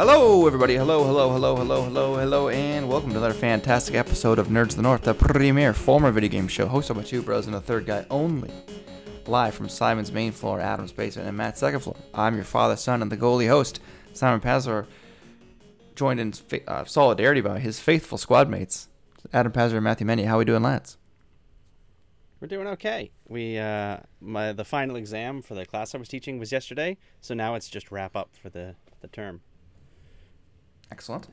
Hello, everybody. Hello, hello, hello, hello, hello, hello, and welcome to another fantastic episode of Nerds of the North, the premier former video game show hosted by two bros and a third guy only. Live from Simon's main floor, Adam's basement, and Matt's second floor. I'm your father, son, and the goalie host, Simon Pazor, joined in uh, solidarity by his faithful squad mates, Adam Pazor and Matthew Menny. How are we doing, lads? We're doing okay. We uh, my the final exam for the class I was teaching was yesterday, so now it's just wrap up for the the term. Excellent.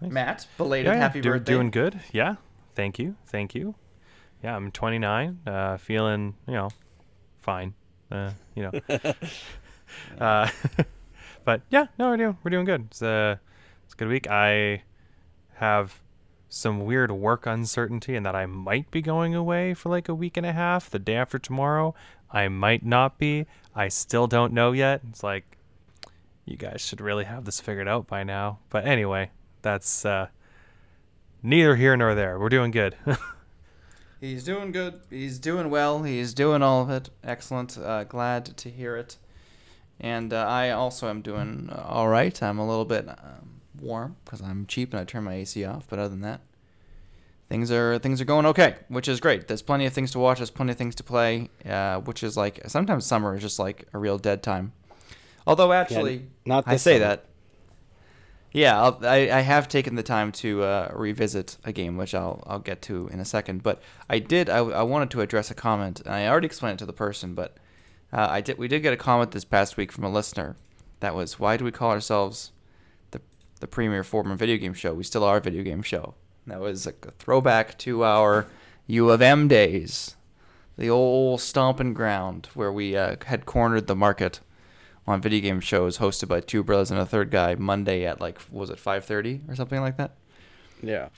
Nice. Matt, belated Yeah, yeah, happy do- birthday. Doing good. Yeah. Thank you. Thank you. Yeah, I'm 29. Uh, feeling, you know, fine. Uh, you know. uh, but yeah, no, we're doing we're doing good. It's a it's a good week. I have some weird work uncertainty and that I might be going away for like a week and a half. The day after tomorrow, I might not be. I still don't know yet. It's like you guys should really have this figured out by now. But anyway, that's uh, neither here nor there. We're doing good. He's doing good. He's doing well. He's doing all of it. Excellent. Uh, glad to hear it. And uh, I also am doing all right. I'm a little bit um, warm because I'm cheap and I turn my AC off. But other than that, things are things are going okay, which is great. There's plenty of things to watch. There's plenty of things to play. Uh, which is like sometimes summer is just like a real dead time. Although actually, not I say summer. that. Yeah, I'll, I I have taken the time to uh, revisit a game, which I'll I'll get to in a second. But I did I, I wanted to address a comment, and I already explained it to the person, but uh, I did we did get a comment this past week from a listener that was why do we call ourselves the the premier former video game show? We still are a video game show. And that was a throwback to our U of M days, the old stomping ground where we uh, had cornered the market on video game shows hosted by two brothers and a third guy Monday at like was it 5:30 or something like that. Yeah.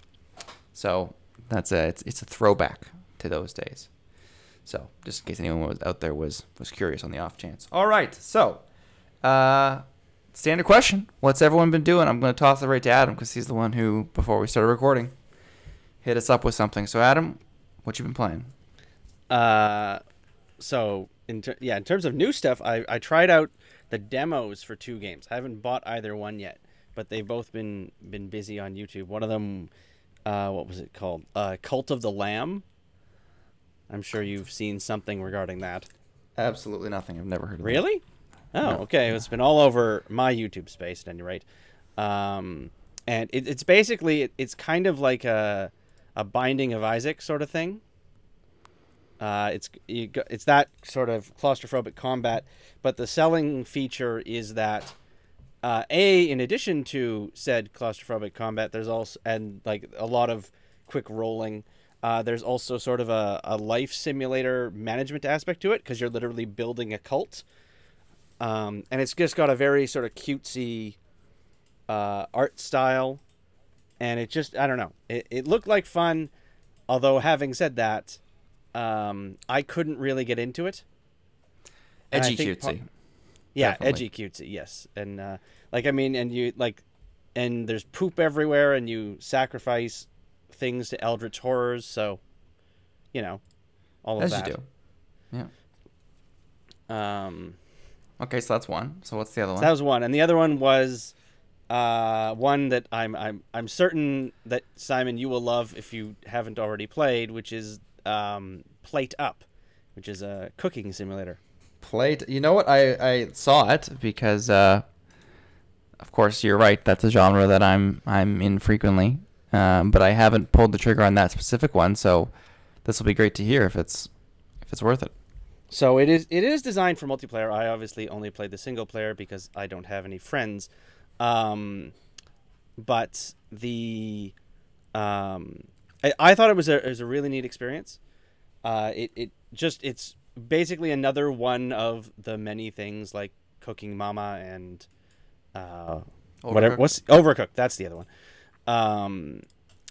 So that's a it's, it's a throwback to those days. So just in case anyone was out there was was curious on the off chance. All right, so uh, standard question: What's everyone been doing? I'm going to toss it right to Adam because he's the one who before we started recording hit us up with something. So Adam, what you been playing? Uh, so in ter- yeah, in terms of new stuff, I I tried out the demos for two games. I haven't bought either one yet, but they've both been been busy on YouTube. One of them, uh, what was it called? Uh, Cult of the Lamb. I'm sure you've seen something regarding that. Absolutely nothing. I've never heard of that. Really? Oh, No. okay. It's been all over my YouTube space at any rate. Um, and it, it's basically it, it's kind of like a a Binding of Isaac sort of thing. Uh, it's it's that sort of claustrophobic combat, but the selling feature is that uh, a in addition to said claustrophobic combat, there's also and like a lot of quick rolling. Uh, there's also sort of a, a life simulator management aspect to it because you're literally building a cult, um, and it's just got a very sort of cutesy uh, art style, and it just I don't know. It, it looked like fun, although having said that, um, I couldn't really get into it. And Edgy cutesy. pa- yeah, Definitely. edgy cutesy, yes, and uh, like I mean, and you like, and there's poop everywhere, and you sacrifice things to eldritch horrors, so you know, all of As that. you do. Yeah. Um, Okay, so that's one. So what's the other so one? that was one, and the other one was uh, one that I'm I'm I'm certain that Simon you will love if you haven't already played, which is um, Plate Up, which is a cooking simulator. Plate. You know what? I I saw it because, uh, of course, you're right. That's a genre that I'm I'm in frequently, um, but I haven't pulled the trigger on that specific one. So this will be great to hear if it's if it's worth it. So it is it is designed for multiplayer. I obviously only played the single player because I don't have any friends. Um, but the um, I, I thought it was a it was a really neat experience. Uh, it it just it's basically another one of the many things like Cooking Mama and uh, whatever what's Overcooked. That's the other one. Um,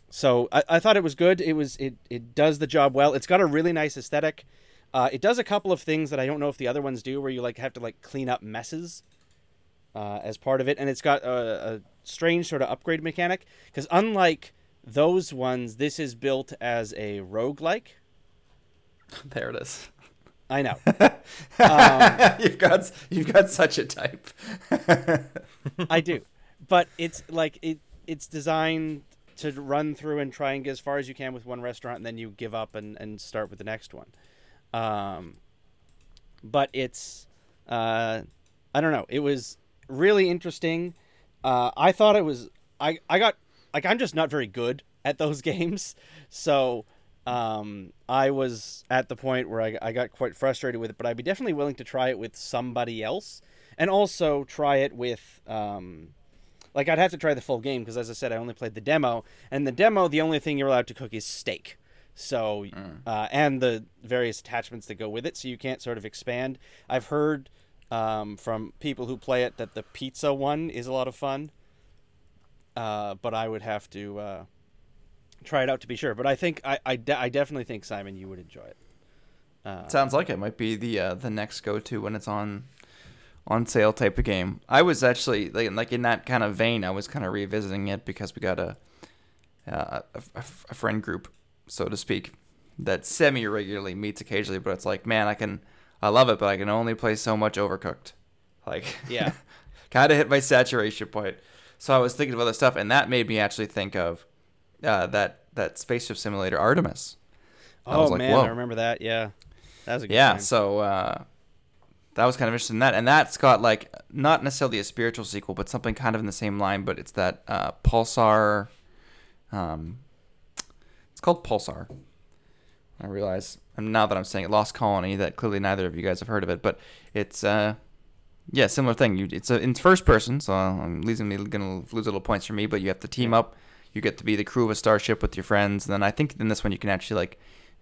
so I, I thought it was good. It was it it does the job well. It's got a really nice aesthetic. Uh, it does a couple of things that I don't know if the other ones do, where you like have to like clean up messes uh, as part of it, and it's got a, a strange sort of upgrade mechanic because unlike those ones, this is built as a roguelike. There it is. I know. Um, you've got you've got such a type. I do, but it's like it. It's designed to run through and try and get as far as you can with one restaurant, and then you give up and, and start with the next one. Um, but it's uh, I don't know. It was really interesting. Uh, I thought it was. I I got like I'm just not very good at those games, so um, I was at the point where I, I got quite frustrated with it. But I'd be definitely willing to try it with somebody else, and also try it with um, like I'd have to try the full game because as I said, I only played the demo, and the demo the only thing you're allowed to cook is steak. So uh, and the various attachments that go with it, so you can't sort of expand. I've heard um, from people who play it that the pizza one is a lot of fun, uh, but I would have to uh, try it out to be sure. But I think I I, de- I definitely think Simon you would enjoy it. Uh, Sounds like it might be the uh, the next go to when it's on on sale type of game. I was actually like, like in that kind of vein. I was kind of revisiting it because we got a uh, a, a, a friend group, so to speak, that semi regularly meets occasionally. But it's like, man, I can I love it, but I can only play so much Overcooked. Like, Yeah. kind of hit my saturation point. So I was thinking of other stuff, and that made me actually think of uh, that that spaceship simulator Artemis. I oh was like, man, whoa. I remember that. Yeah, that was a good Yeah, time. so uh, that was kind of interesting in that, and that's got like not necessarily a spiritual sequel, but something kind of in the same line. But it's that uh, Pulsar. Um, it's called Pulsar. I realize now that I'm saying it, Lost Colony, that clearly neither of you guys have heard of it, but it's uh, yeah, similar thing. You it's a in first person, so I'm losing gonna lose little points for me, but you have to team up. You get to be the crew of a starship with your friends, and then I think in this one you can actually like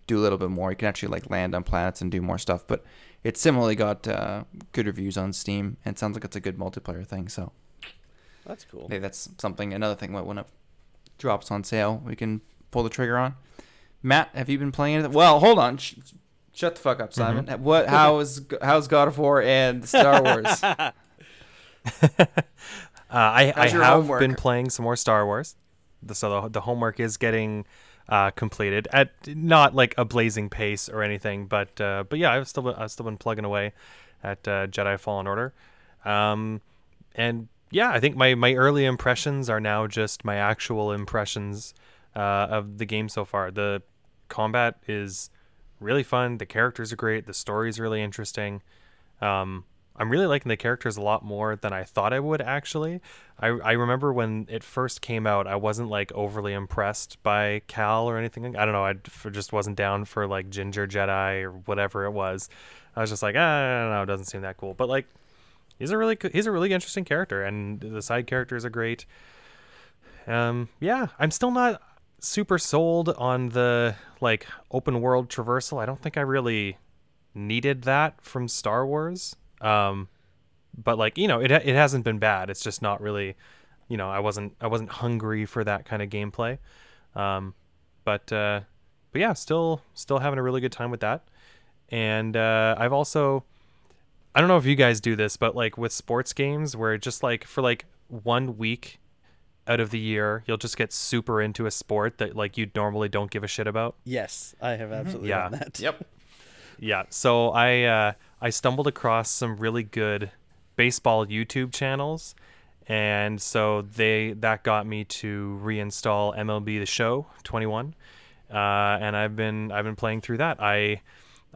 do a little bit more. You can actually like land on planets and do more stuff. But it's similarly got uh, good reviews on Steam, and it sounds like it's a good multiplayer thing. So That's cool. maybe that's something. Another thing when it drops on sale, we can pull the trigger on. Matt, have you been playing anything? Well, hold on. Sh- shut the fuck up, Simon. What? How is how's God of War and Star Wars? Uh, I, I have homework? been playing some more Star Wars. So the, the homework is getting uh, completed at not like a blazing pace or anything, but uh, but yeah, I've still been, I've still been plugging away at uh, Jedi Fallen Order, um, and yeah, I think my my early impressions are now just my actual impressions uh, of the game so far. The combat is really fun. The characters are great. The story is really interesting. Um, I'm really liking the characters a lot more than I thought I would actually. I, I remember when it first came out, I wasn't like overly impressed by Cal or anything. I don't know. I just wasn't down for like Ginger Jedi or whatever it was. I was just like, ah, I don't know, it doesn't seem that cool. But like, he's a really co- he's a really interesting character, and the side characters are great. Um, yeah, I'm still not super sold on the like open world traversal. I don't think I really needed that from Star Wars. Um, but like you know, it it hasn't been bad. It's just not really, you know, I wasn't I wasn't hungry for that kind of gameplay. Um, but uh, but yeah, still still having a really good time with that. And uh, I've also I don't know if you guys do this, but like with sports games where just like for like one week out of the year, you'll just get super into a sport that like you normally don't give a shit about. Yes, I have absolutely Yeah. done that. yep. Yeah. So I uh, I stumbled across some really good baseball YouTube channels, and so they that got me to reinstall MLB The Show 21, uh, and I've been I've been playing through that. I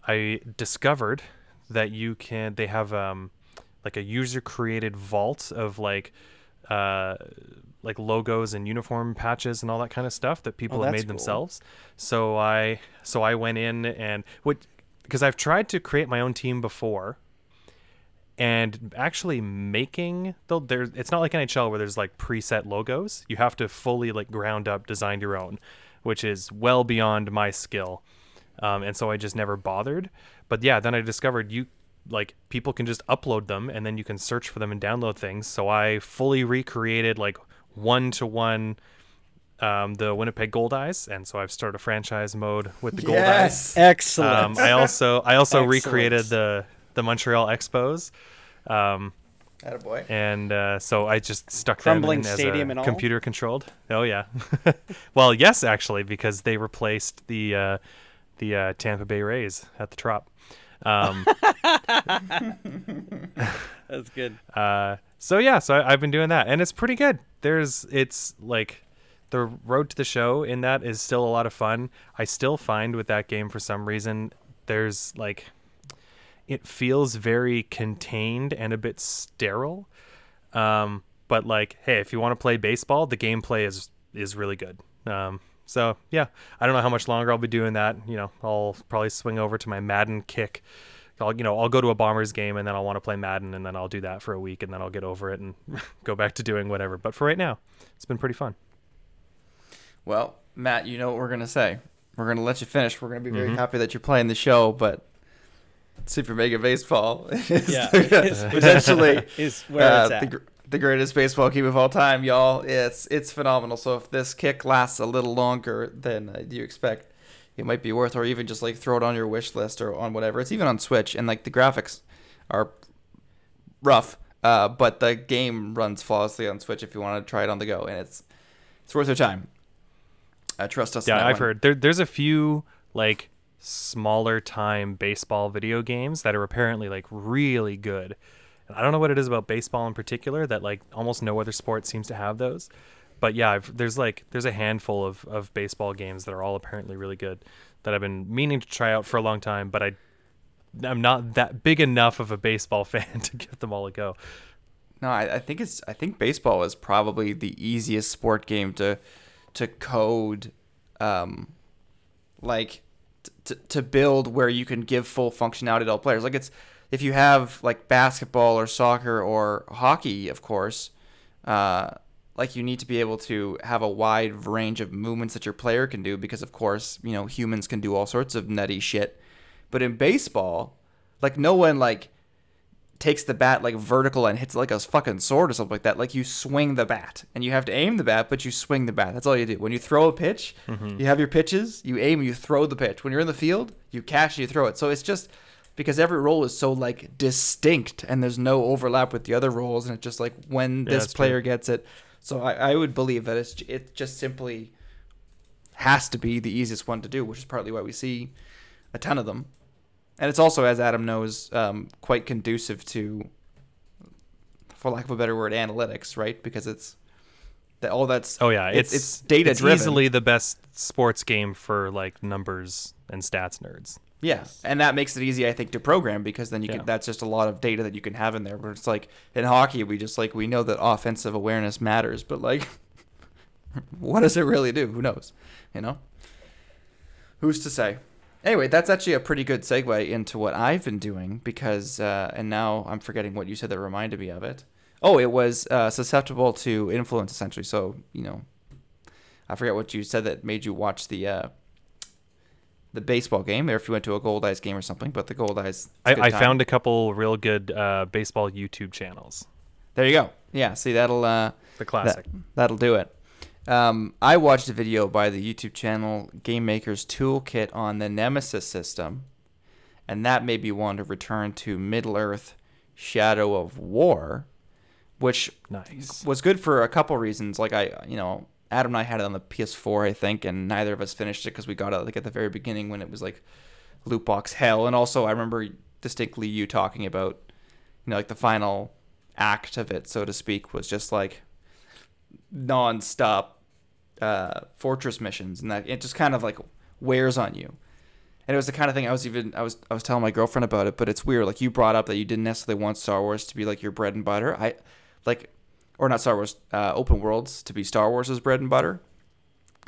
I discovered that you can they have um like a user created vault of like uh like logos and uniform patches and all that kind of stuff that people Oh, have made cool. themselves. So I so I went in and what because I've tried to create my own team before and actually making the there it's not like NHL where there's like preset logos. You have to fully like ground up design your own, which is well beyond my skill. Um, and so I just never bothered. But yeah, then I discovered you like people can just upload them and then you can search for them and download things. So I fully recreated like one to one um, the Winnipeg Goldeyes, and so I've started a franchise mode with the Goldeyes. Yes. Excellent. Um, I also I also Excellent. recreated the the Montreal Expos, um, Attaboy. and uh, so I just stuck Crumbling them in stadium as a computer controlled. Oh yeah, well yes actually because they replaced the uh, the uh, Tampa Bay Rays at the Trop. Um, That's good. uh, so yeah, so I, I've been doing that, and it's pretty good. There's it's like the road to the show in that is still a lot of fun. I still find with that game for some reason there's like it feels very contained and a bit sterile. Um, but like, hey, if you want to play baseball, the gameplay is is really good. Um, so yeah, I don't know how much longer I'll be doing that. You know, I'll probably swing over to my Madden kick. I'll you know I'll go to a Bombers game and then I'll want to play Madden and then I'll do that for a week and then I'll get over it and go back to doing whatever. But for right now, it's been pretty fun. Well, Matt, you know what we're gonna say. We're gonna let you finish. We're gonna be very Mhm. happy that you're playing the show, but Super Mega Baseball is Yeah. potentially Is where uh, it's at. the, the greatest baseball game of all time, y'all. It's it's phenomenal. So if this kick lasts a little longer than uh, you expect, it might be worth, or even just like throw it on your wish list or on whatever. It's even on Switch, and like the graphics are rough, uh, but the game runs flawlessly on Switch if you want to try it on the go, and it's it's worth your time. Uh, trust us. Yeah, I've one. heard there, there's a few like smaller time baseball video games that are apparently like really good. And I don't know what it is about baseball in particular that like almost no other sport seems to have those. But yeah, I've, there's like there's a handful of, of baseball games that are all apparently really good that I've been meaning to try out for a long time, but I I'm not that big enough of a baseball fan to give them all a go. No, I, I think it's I think baseball is probably the easiest sport game to to code, um, like t- t- to build where you can give full functionality to all players. Like it's if you have like basketball or soccer or hockey, of course, uh, like you need to be able to have a wide range of movements that your player can do because of course you know humans can do all sorts of nutty shit. But in baseball, like no one like takes the bat like vertical and hits like a fucking sword or something like that. Like you swing the bat and you have to aim the bat, but you swing the bat. That's all you do. When you throw a pitch, mm-hmm. you have your pitches, you aim you throw the pitch. When you're in the field, you catch and you throw it. So it's just because every role is so like distinct and there's no overlap with the other roles and it's just like when Yeah, this that's true. player gets it. So I, I would believe that it's it just simply has to be the easiest one to do, which is partly why we see a ton of them. And it's also, as Adam knows, um, quite conducive to, for lack of a better word, analytics, right? Because it's that all that's Oh yeah, It's- it's it's data-driven. easily the best sports game for like numbers and stats nerds. Yeah, and that makes it easy, I think, to program because then you Yeah. can. That's just a lot of data that you can have in there. But it's like in hockey, we just like we know that offensive awareness matters, but like, what does it really do? Who knows? You know, who's to say? Anyway, that's actually a pretty good segue into what I've been doing because, uh, and now I'm forgetting what you said that reminded me of it. Oh, it was uh, susceptible to influence, essentially. So you know, I forget what you said that made you watch the uh, the baseball game, or if you went to a Goldeyes game or something. But the Goldeyes, I, I found a couple real good uh, baseball YouTube channels. There you go. Yeah, see that'll uh, The classic. That'll do it. Um, I watched a video by the YouTube channel Game Maker's Toolkit on the Nemesis system, and that made me want to return to Middle Earth Shadow of War, which nice. was good for a couple reasons. Like I, you know, Adam and I had it on the PS4, I think, and neither of us finished it because we got it like at the very beginning when it was like loot box hell. And also, I remember distinctly you talking about, you know, like the final act of it, so to speak, was just like non-stop uh, fortress missions, and that it just kind of like wears on you. And it was the kind of thing I was even I was I was telling my girlfriend about it, but it's weird. Like you brought up that you didn't necessarily want Star Wars to be like your bread and butter. I like or not Star Wars, uh, open worlds to be Star Wars' bread and butter.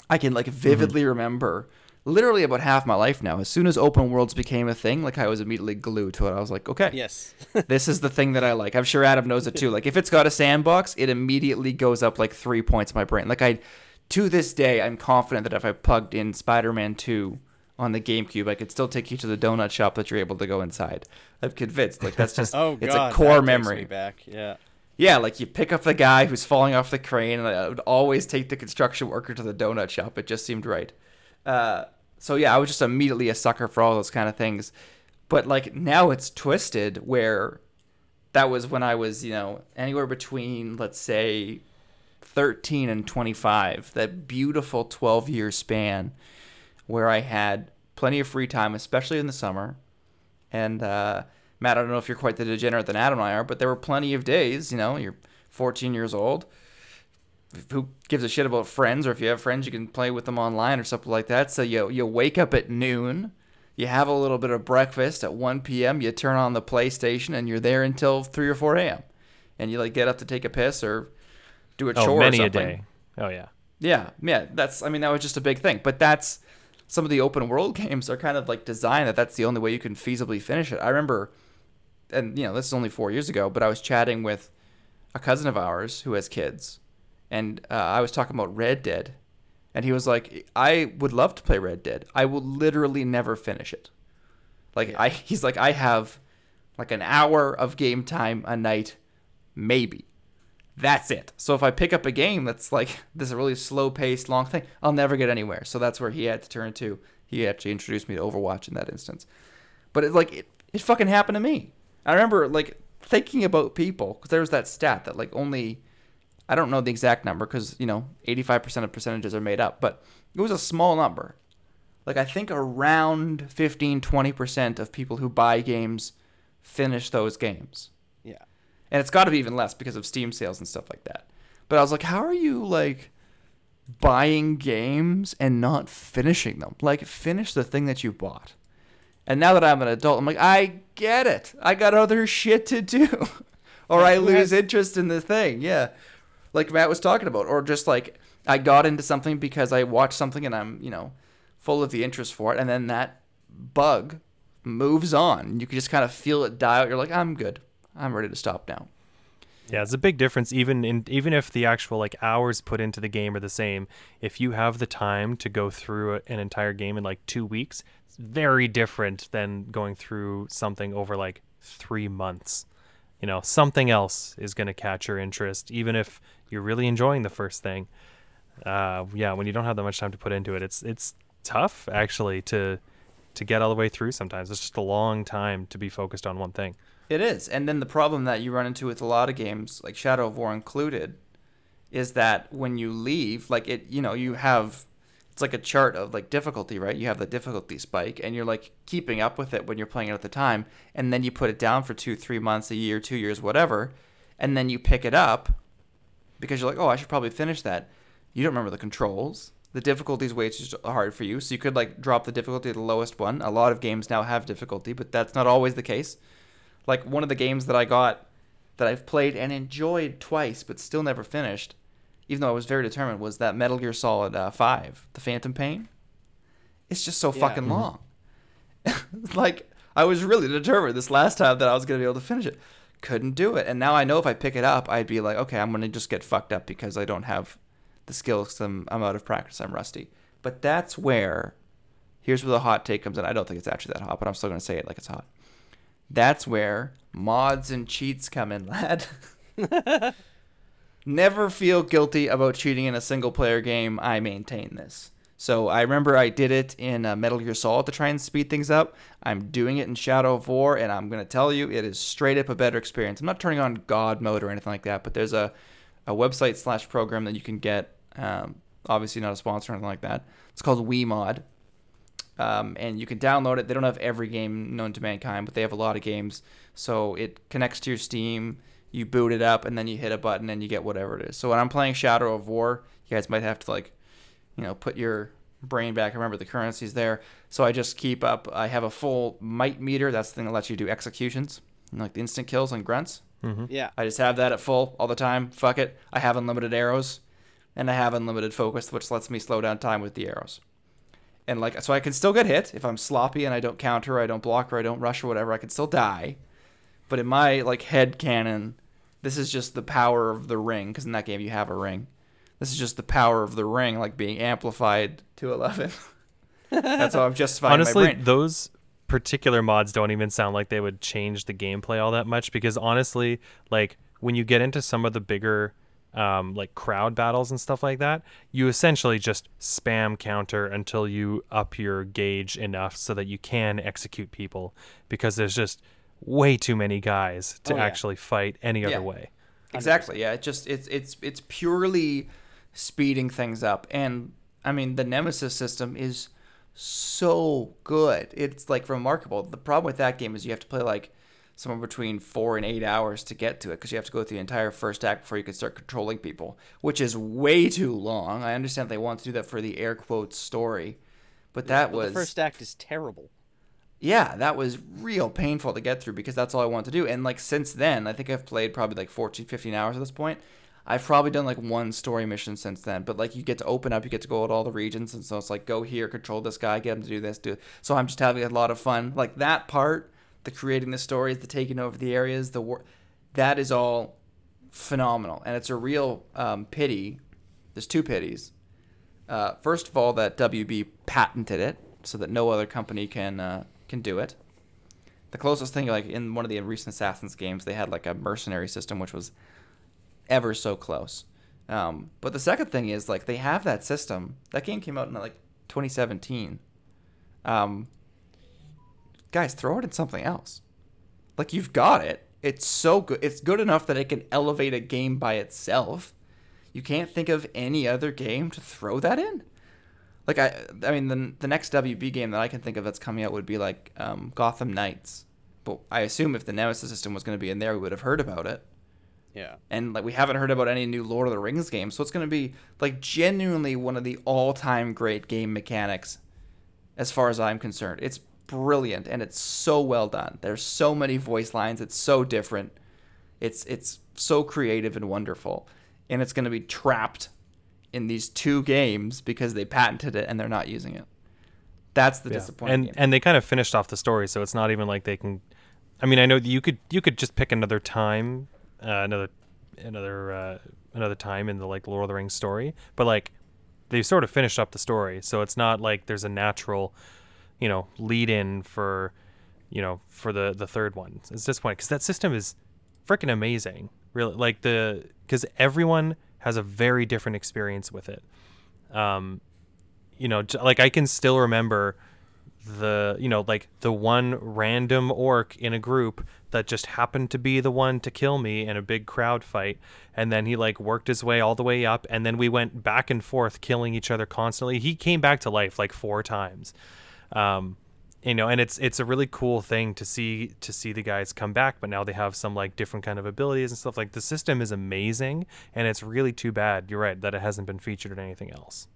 I can like vividly remember literally about half my life now. As soon as open worlds became a thing, like I was immediately glued to it. I was like, okay, Yes. this is the thing that I like. I'm sure Adam knows it too. Like if it's got a sandbox, it immediately goes up like three points in my brain. Like I, to this day, I'm confident that if I plugged in Spider-Man 2 on the GameCube, I could still take you to the donut shop that you're able to go inside. I'm convinced. Like that's just oh it's god. a core memory. me back. Yeah. Yeah, like you pick up the guy who's falling off the crane, and I would always take the construction worker to the donut shop. It just seemed right. Uh, so yeah, I was just immediately a sucker for all those kind of things. But like now it's twisted where that was when I was, you know, anywhere between let's say 13 and 25, that beautiful 12 year span where I had plenty of free time, especially in the summer. And uh, Matt, I don't know if you're quite the degenerate that Adam and I are, but there were plenty of days, you know, you're 14 years old. Who gives a shit about friends? Or if you have friends, you can play with them online or something like that. So you you wake up at noon, you have a little bit of breakfast at 1 p.m. You turn on the PlayStation and you're there until 3 or 4 a.m. And you like get up to take a piss or do a Oh, chore many or a something. day. Oh yeah. Yeah, yeah. That's I mean that was just a big thing, but that's some of the open world games are kind of like designed that that's the only way you can feasibly finish it. I remember, and you know this is only four years ago, but I was chatting with a cousin of ours who has kids, and uh, I was talking about Red Dead, and he was like, "I would love to play Red Dead. I will literally never finish it. Like I, he's like, I have like an hour of game time a night, maybe." that's it. So if I pick up a game that's like this really slow paced, long thing, I'll never get anywhere. So that's where he had to turn to. He actually introduced me to Overwatch in that instance. But it like it, it fucking happened to me. I remember like thinking about people because there was that stat that like only I don't know the exact number because you know 85% of percentages are made up, but it was a small number. Like I think around 15 20% of people who buy games finish those games Yeah. and it's got to be even less because of Steam sales and stuff like that. But I was like, how are you like buying games and not finishing them? Like, finish the thing that you bought. And now that I'm an adult, I'm like, I get it. I got other shit to do, or I lose interest in the thing. Yeah, like Matt was talking about, or just like I got into something because I watched something and I'm you know full of the interest for it, and then that bug moves on. You can just kind of feel it die out. You're like, I'm good. I'm ready to stop now. Yeah, it's a big difference even in even if the actual like hours put into the game are the same. If you have the time to go through an entire game in like 2 weeks, it's very different than going through something over like 3 months. You know, something else is going to catch your interest even if you're really enjoying the first thing. Uh yeah, when you don't have that much time to put into it, it's it's tough actually to to get all the way through sometimes. It's just a long time to be focused on one thing. It is. And then the problem that you run into with a lot of games, like Shadow of War included, is that when you leave, like it, you know, you have it's like a chart of like difficulty, right? You have the difficulty spike and you're like keeping up with it when you're playing it at the time, and then you put it down for 2, 3 months, a year, 2 years, whatever, and then you pick it up because you're like, "Oh, I should probably finish that." You don't remember the controls. The difficulty is way too hard for you, so you could like drop the difficulty to the lowest one. A lot of games now have difficulty, but that's not always the case like one of the games that I got that I've played and enjoyed twice but still never finished, even though I was very determined, was that Metal Gear Solid uh, 5, The Phantom Pain. It's just so Yeah. fucking Mhm. long. like I was really determined this last time that I was going to be able to finish it. Couldn't do it. And now I know if I pick it up, I'd be like, okay, I'm going to just get fucked up because I don't have the skills. I'm, I'm out of practice. I'm rusty. But that's where, here's where the hot take comes in. I don't think it's actually that hot, but I'm still going to say it like it's hot. That's where mods and cheats come in, lad. Never feel guilty about cheating in a single player game. I maintain this. So I remember I did it in uh, Metal Gear Solid to try and speed things up. I'm doing it in Shadow of War, and I'm to tell you, it is straight up a better experience. I'm not turning on God mode or anything like that, but there's a, a website slash program that you can get. Um, obviously, not a sponsor or anything like that. It's called WeMod um, and you can download it. They don't have every game known to mankind, but they have a lot of games. So it connects to your Steam. You boot it up, and then you hit a button, and you get whatever it is. So when I'm playing Shadow of War, you guys might have to like, you know, put your brain back. Remember the currencies there. So I just keep up. I have a full might meter. That's the thing that lets you do executions, and like the instant kills and grunts. Mhm. Yeah. I just have that at full all the time. Fuck it. I have unlimited arrows, and I have unlimited focus, which lets me slow down time with the arrows. And like, so I can still get hit if I'm sloppy and I don't counter, I don't block, or I don't rush or whatever. I can still die. But in my like head canon, this is just the power of the ring, because in that game you have a ring. This is just the power of the ring, like being amplified to eleven. That's how I'm justifying my honestly those particular mods don't even sound like they would change the gameplay all that much because honestly like when you get into some of the bigger um, like crowd battles and stuff like that you essentially just spam counter until you up your gauge enough so that you can execute people because there's just way too many guys to Oh, yeah. actually fight any Yeah. other way Exactly. Yeah. It just it's it's it's purely speeding things up, and I mean the Nemesis system is so good. It's like remarkable. The problem with that game is you have to play like somewhere between four and eight hours to get to it because you have to go through the entire first act before you can start controlling people, which is way too long. I understand they want to do that for the air quotes story, but that But was the first act is terrible. Yeah, that was real painful to get through because that's all I want to do. And like since then, I think I've played probably like 14, 15 hours at this point. I've probably done like one story mission since then. But like you get to open up, you get to go to all the regions, and so it's like go here, control this guy, get him to do this, do. So I'm just having a lot of fun. Like that part, the creating the stories, the taking over the areas, the war, that is all phenomenal, and it's a real um, pity. There's two pities. Uh, first of all, that WB patented it so that no other company can uh, can do it. The closest thing, like in one of the recent Assassin's games, they had like a mercenary system, which was ever so close. Um, but the second thing is like they have that system. That game came out in like 2017. Um, guys, throw it in something else. Like you've got it. It's so good. It's good enough that it can elevate a game by itself. You can't think of any other game to throw that in. Like I, I mean, the the next WB game that I can think of that's coming out would be like um, Gotham Knights. But I assume if the Nemesis system was going to be in there, we would have heard about it Yeah. and like we haven't heard about any new Lord of the Rings games, so it's going to be like genuinely one of the all-time great game mechanics as far as I'm concerned. It's brilliant and it's so well done. There's so many voice lines, it's so different. It's it's so creative and wonderful. And it's going to be trapped in these two games because they patented it and they're not using it. That's the Yeah. disappointing And game. and they kind of finished off the story, so it's not even like they can. I mean, I know you could you could just pick another time, uh, another another uh, another time in the like Lord of the Rings story, but like they sort of finished up the story, so it's not like there's a natural, you know, lead in for, you know, for the the third one. It's this point because that system is freaking amazing. Really, like the because everyone has a very different experience with it. Um, you know, like I can still remember the, you know, like the one random orc in a group that just happened to be the one to kill me in a big crowd fight. And then he like worked his way all the way up. And then we went back and forth killing each other constantly. He came back to life like four times. Um, you know, and it's it's a really cool thing to see to see the guys come back, but now they have some like different kind of abilities and stuff. Like the system is amazing, and it's really too bad. You're right that it hasn't been featured in anything else.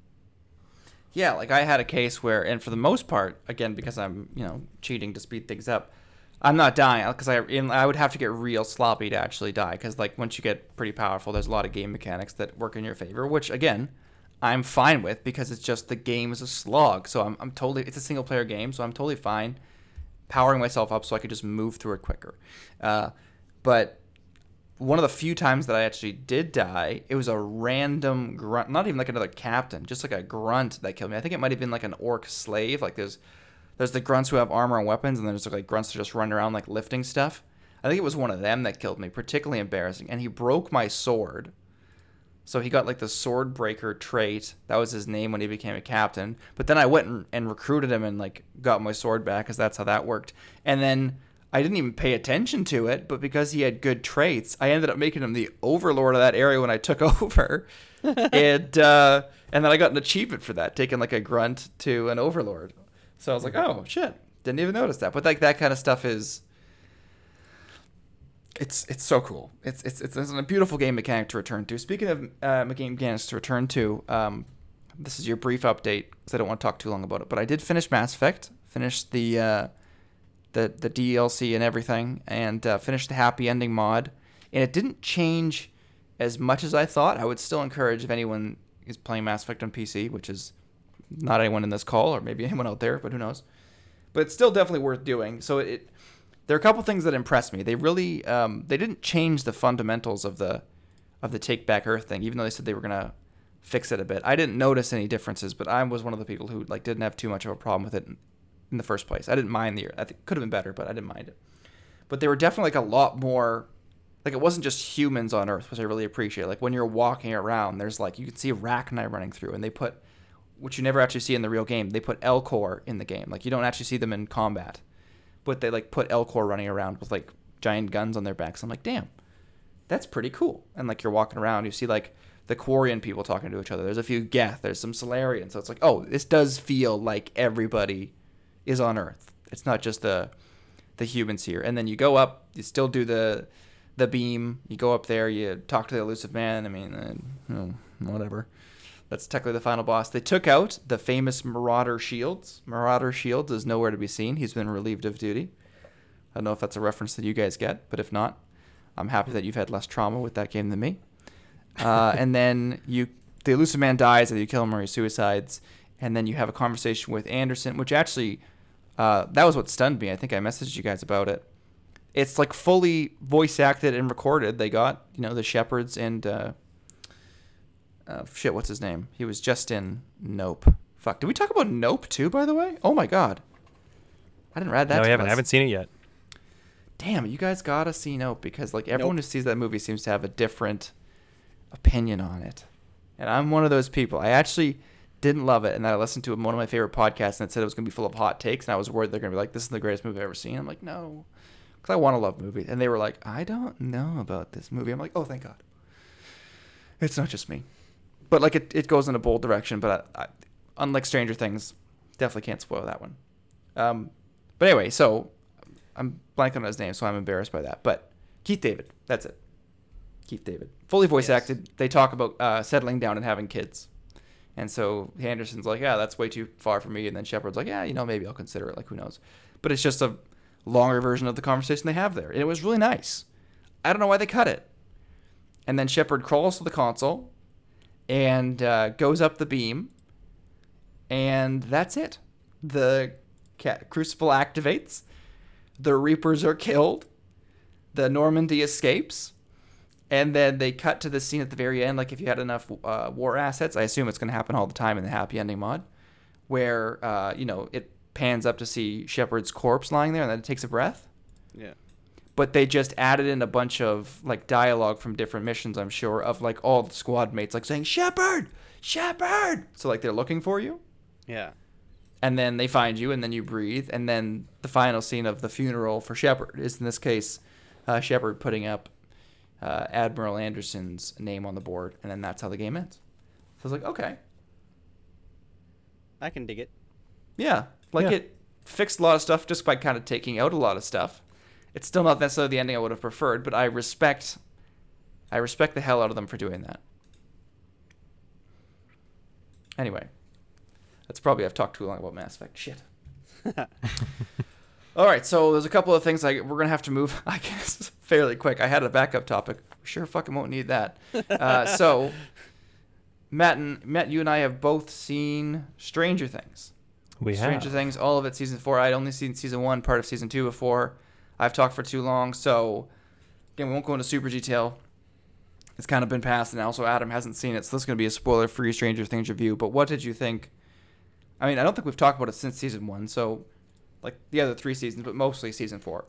Yeah, like I had a case where, and for the most part, again because I'm you know cheating to speed things up, I'm not dying because I I would have to get real sloppy to actually die because like once you get pretty powerful, there's a lot of game mechanics that work in your favor, which again I'm fine with because it's just the game is a slog. So I'm I'm totally it's a single player game, so I'm totally fine powering myself up so I could just move through it quicker. Uh, but one of the few times that I actually did die, it was a random grunt, not even like another captain, just like a grunt that killed me. I think it might have been like an orc slave. Like there's there's the grunts who have armor and weapons, and then there's like grunts that just run around like lifting stuff. I think it was one of them that killed me, particularly embarrassing. And he broke my sword. So he got like the sword breaker trait. That was his name when he became a captain. But then I went and, and recruited him and like got my sword back because that's how that worked. And then I didn't even pay attention to it, but because he had good traits, I ended up making him the overlord of that area when I took over. and uh, and then I got an achievement for that, taking like a grunt to an overlord. So I was like, oh shit, didn't even notice that. But like that kind of stuff is it's it's so cool. It's it's it's, a beautiful game mechanic to return to. Speaking of uh, game mechanics to return to, um, this is your brief update because I don't want to talk too long about it. But I did finish Mass Effect, finished the uh, the the DLC and everything, and uh, finished the happy ending mod. And it didn't change as much as I thought. I would still encourage if anyone is playing Mass Effect on PC, which is not anyone in this call or maybe anyone out there, but who knows. But it's still definitely worth doing. So it, there are a couple things that impressed me. They really um, they didn't change the fundamentals of the of the Take Back Earth thing, even though they said they were gonna fix it a bit. I didn't notice any differences, but I was one of the people who like didn't have too much of a problem with it in, in the first place. I didn't mind the I think could have been better, but I didn't mind it. But they were definitely like a lot more like it wasn't just humans on Earth, which I really appreciate. Like when you're walking around, there's like you can see Arachni running through, and they put which you never actually see in the real game. They put Elcor in the game. Like you don't actually see them in combat, but they like put Elcor running around with like giant guns on their backs. I'm like, damn, that's pretty cool. And like you're walking around, you see like the Quarian people talking to each other. There's a few Geth. There's some Salarians. So it's like, oh, this does feel like everybody is on Earth. It's not just the the humans here. And then you go up, you still do the the beam. You go up there, you talk to the Illusive man. I mean, uh, whatever. That's technically the final boss. They took out the famous Marauder Shields. Marauder Shields is nowhere to be seen. He's been relieved of duty. I don't know if that's a reference that you guys get, but if not, I'm happy that you've had less trauma with that game than me. Uh, and then you, the Illusive man dies, and you kill him or he suicides, and then you have a conversation with Anderson, which actually, uh, that was what stunned me. I think I messaged you guys about it. It's like fully voice acted and recorded. They got you know the shepherds and uh, uh, shit. What's his name? He was just in Nope. Fuck. Did we talk about Nope too? By the way. Oh my god. I didn't read that. no, to I haven't. us. I haven't seen it yet. Damn, you guys gotta see Nope because like everyone Nope. who sees that movie seems to have a different opinion on it, and I'm one of those people. I actually didn't love it, and then I listened to one of my favorite podcasts, and it said it was gonna be full of hot takes, and I was worried they're gonna be like, "This is the greatest movie I've ever seen." I'm like, no, because I want to love movies, and they were like, "I don't know about this movie." I'm like, "Oh, thank God." It's not just me, but like it, it goes in a bold direction. But I, I, unlike Stranger Things, definitely can't spoil that one. Um, but anyway, so I'm blanking on his name, so I'm embarrassed by that. But Keith David, that's it. Keith David, fully voice Yes. acted. They talk about uh, settling down and having kids, and so Anderson's like, "Yeah, that's way too far for me," and then Shepard's like, "Yeah, you know, maybe I'll consider it. Like, who knows?" But it's just a longer version of the conversation they have there, and it was really nice. I don't know why they cut it. And then Shepard crawls to the console and uh, goes up the beam, and that's it. The ca- crucible activates. The Reapers are killed. The Normandy escapes. And then they cut to the scene at the very end. Like, if you had enough uh, war assets, I assume it's going to happen all the time in the happy ending mod, where, uh, you know, it pans up to see Shepard's corpse lying there and then it takes a breath Yeah. But they just added in a bunch of like dialogue from different missions i'm sure of like all the squad mates like saying shepard! Shepard! So like they're looking for you. Yeah. and then they find you and then you breathe and then the final scene of the funeral for shepard is in this case uh, shepard putting up uh, admiral anderson's name on the board and then that's how the game ends. So i was like okay. I can dig it. yeah. Like Yeah. it fixed a lot of stuff just by kind of taking out a lot of stuff it's still not necessarily the ending i would have preferred but i respect i respect the hell out of them for doing that. Anyway that's probably i've talked too long about mass effect. Shit. All right so there's a couple of things like we're gonna have to move i guess fairly quick. I had a backup topic. Sure fucking won't need that. Uh, so matt and matt you and i have both seen stranger things. We Stranger have. Things, all of it season four. I'd only seen season one, part of season two before. I've talked for too long, so again, we won't go into super detail. It's kind of been passed, and also Adam hasn't seen it, so this is going to be a spoiler-free Stranger Things review. But what did you think? I mean, I don't think we've talked about it since season one, so like the other three seasons, but mostly season four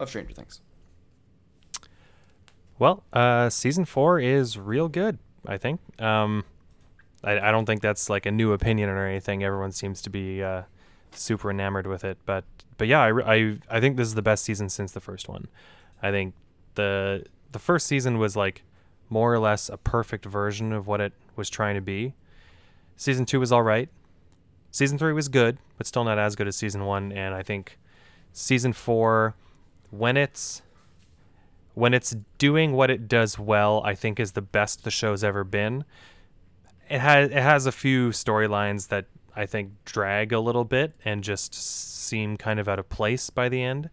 of Stranger Things. Well, uh, season four is real good. I think. Um, I, I don't think that's like a new opinion or anything. Everyone seems to be uh, super enamored with it. But but yeah, I, I I think this is the best season since the first one. I think the the first season was like more or less a perfect version of what it was trying to be. Season two was all right. Season three was good, but still not as good as season one. And I think season four, when it's when it's doing what it does well, I think is the best the show's ever been. It has it has a few storylines that I think drag a little bit and just seem kind of out of place by the end.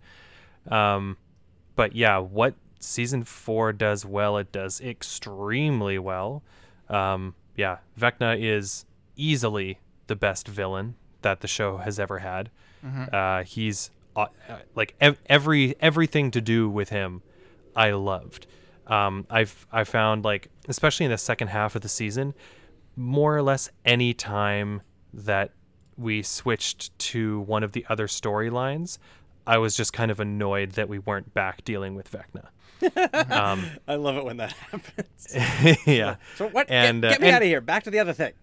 Um, but yeah, what season four does well, it does extremely well. Um, yeah, Vecna is easily the best villain that the show has ever had. Uh, he's uh, uh, like ev- every everything to do with him, I loved. Um, I've I found like especially in the second half of the season, more or less any time that we switched to one of the other storylines, I was just kind of annoyed that we weren't back dealing with Vecna. um, I love it when that happens. yeah. So what? And, get, uh, get me and- out of here. Back to the other thing.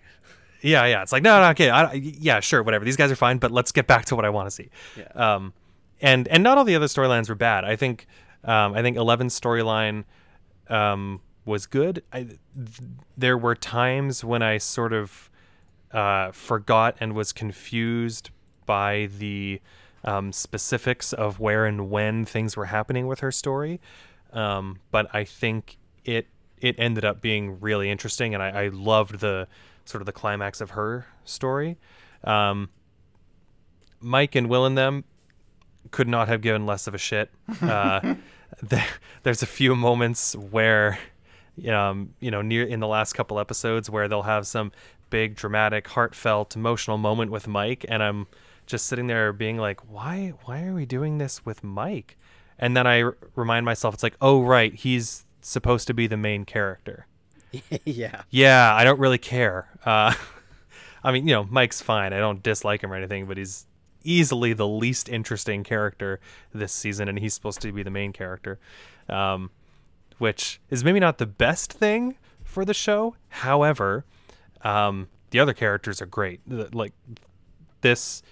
Yeah, yeah. It's like no, no, okay. I, yeah, sure, whatever. These guys are fine, but let's get back to what I want to see. Yeah. Um, and and not all the other storylines were bad. I think um, I think Eleven's storyline um, was good. I, th- there were times when I sort of uh, forgot and was confused by the um, specifics of where and when things were happening with her story. Um, but I think it it ended up being really interesting, and I, I loved the sort of the climax of her story. Um, Mike and Will and them could not have given less of a shit. Uh, there, there's a few moments where, um, you know, near in the last couple episodes where they'll have some big, dramatic, heartfelt, emotional moment with Mike, and I'm just sitting there being like, why, why are we doing this with Mike? And then I r- remind myself, it's like, oh right, he's supposed to be the main character. yeah. Yeah, I don't really care. Uh, I mean, you know, Mike's fine. I don't dislike him or anything, but he's easily the least interesting character this season, and he's supposed to be the main character, um, which is maybe not the best thing for the show. However, um, the other characters are great. Like this,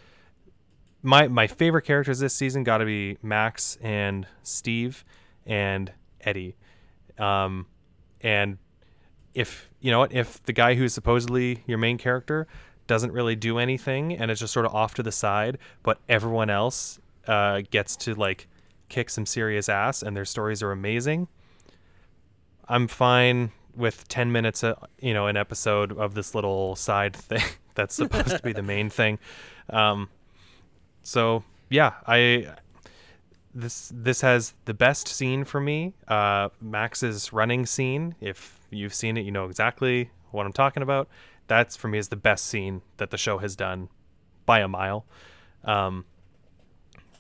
my my favorite characters this season got to be Max and Steve and Eddie, um, and if you know what, if the guy who's supposedly your main character doesn't really do anything and it's just sort of off to the side, but everyone else uh, gets to like kick some serious ass and their stories are amazing. I'm fine with 10 minutes, uh, you know, an episode of this little side thing that's supposed to be the main thing. Um, so yeah, I this this has the best scene for me. Uh, Max's running scene. If you've seen it, you know exactly what I'm talking about that's for me is the best scene that the show has done by a mile. Um,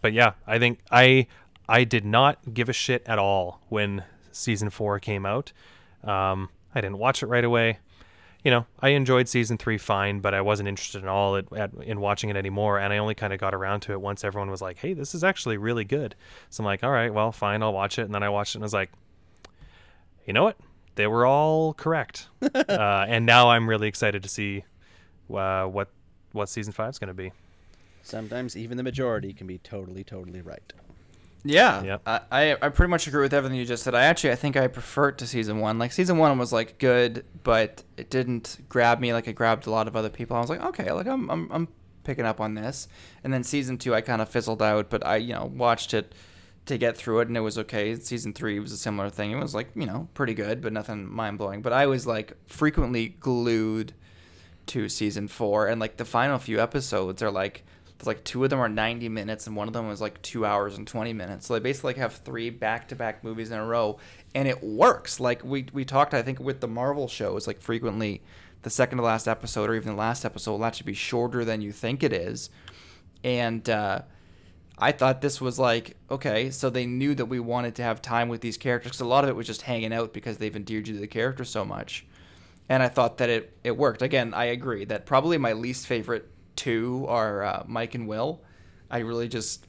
but yeah, I think I I did not give a shit at all when season four came out. Um, I didn't watch it right away. You know, I enjoyed season three fine, but I wasn't interested at all at, at, in watching it anymore. And I only kind of got around to it once everyone was like, "Hey, this is actually really good." So I'm like, "All right, well, fine, I'll watch it." And then I watched it and I was like, "You know what? they were all correct. uh, and now I'm really excited to see uh, what what season five is going to be. Sometimes even the majority can be totally, totally right. Yeah, yep. I, I, I pretty much agree with everything you just said. I actually I think I prefer it to season one. Like season one was like good, but it didn't grab me like it grabbed a lot of other people. I was like, okay, like I'm I'm, I'm picking up on this. And then season two I kind of fizzled out, but I you know watched it to get through it, and it was okay. Season three was a similar thing. It was like you know pretty good, but nothing mind blowing. But I was like frequently glued to season four, and like the final few episodes are like like two of them are 90 minutes and one of them was like two hours and 20 minutes. So they basically have three back-to-back movies in a row and it works. Like we, we talked i think with the marvel shows like frequently the second to last episode or even the last episode will actually be shorter than you think it is. And uh, I thought this was like okay, so they knew that we wanted to have time with these characters because a lot of it was just hanging out because they've endeared you to the character so much, and I thought that it it worked. Again, I agree that probably my least favorite two are uh, Mike and Will. I really just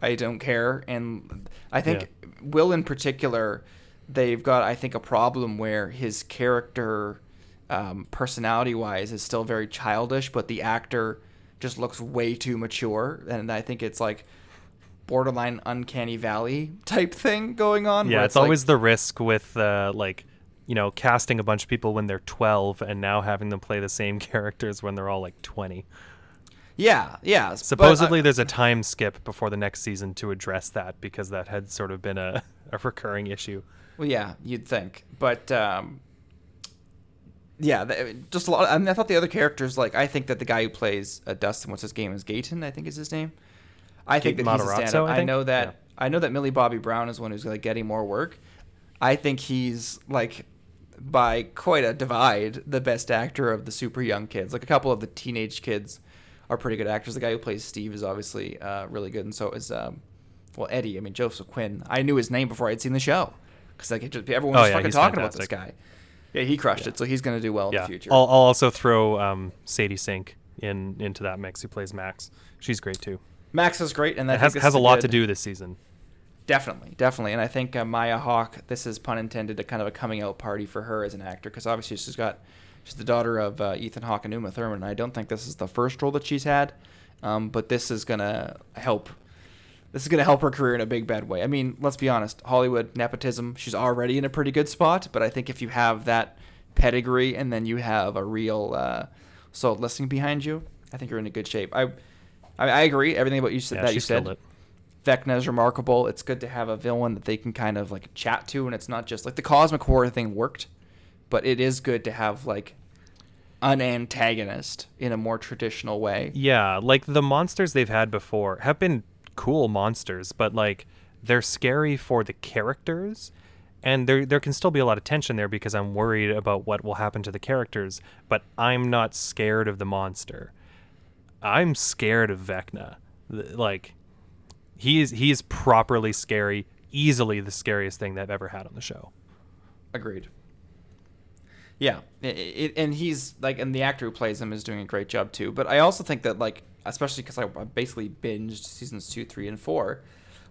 I don't care, and I think yeah. Will in particular, they've got I think a problem where his character, um, personality wise, is still very childish, but the actor just looks way too mature, and I think it's like borderline uncanny valley type thing going on. Yeah, it's, it's like, always the risk with uh, like you know casting a bunch of people when they're 12 and now having them play the same characters when they're all like 20. Yeah, yeah. Supposedly, there's a time skip before the next season to address that because that had sort of been a, a recurring issue. Well, yeah, you'd think, but um, yeah, just a lot. Of, I, mean, I thought the other characters, like I think that the guy who plays uh, Dustin, what's his game, is Gaten, I think is his name. I think that he's a stand-up. I, I, know that yeah. I know that Millie Bobby Brown is one who's like getting more work. I think he's like by quite a divide the best actor of the super young kids. Like a couple of the teenage kids are pretty good actors. The guy who plays Steve is obviously uh, really good, and so is um, well Eddie. I mean Joseph Quinn. I knew his name before I'd seen the show because like just, everyone was oh, yeah, fucking talking fantastic. about this guy. Yeah, he crushed yeah. it, so he's going to do well yeah. in the future. I'll, I'll also throw um, Sadie Sink in into that mix. Who plays Max? She's great too. Max is great, and that has has a lot good, to do this season. Definitely, definitely, and I think uh, Maya Hawke. This is pun intended, a kind of a coming out party for her as an actor, because obviously she's got she's the daughter of uh, Ethan Hawke and Uma Thurman. I don't think this is the first role that she's had, um, but this is gonna help. This is gonna help her career in a big bad way. I mean, let's be honest, Hollywood nepotism. She's already in a pretty good spot, but I think if you have that pedigree and then you have a real uh, solid listing behind you, I think you're in a good shape. I I, I agree everything about you said Yeah, that you said. it. Vecna is remarkable. It's good to have a villain that they can kind of like chat to, and it's not just like the cosmic horror thing worked, but it is good to have like an antagonist in a more traditional way. Yeah, like the monsters they've had before have been cool monsters, but like they're scary for the characters. And there there can still be a lot of tension there because I'm worried about what will happen to the characters, but I'm not scared of the monster. I'm scared of Vecna. Like he is he is properly scary, easily the scariest thing they've ever had on the show. Agreed. Yeah, i it, and he's like, and the actor who plays him is doing a great job too. But I also think that like, especially because I I basically binged seasons two, three, and four.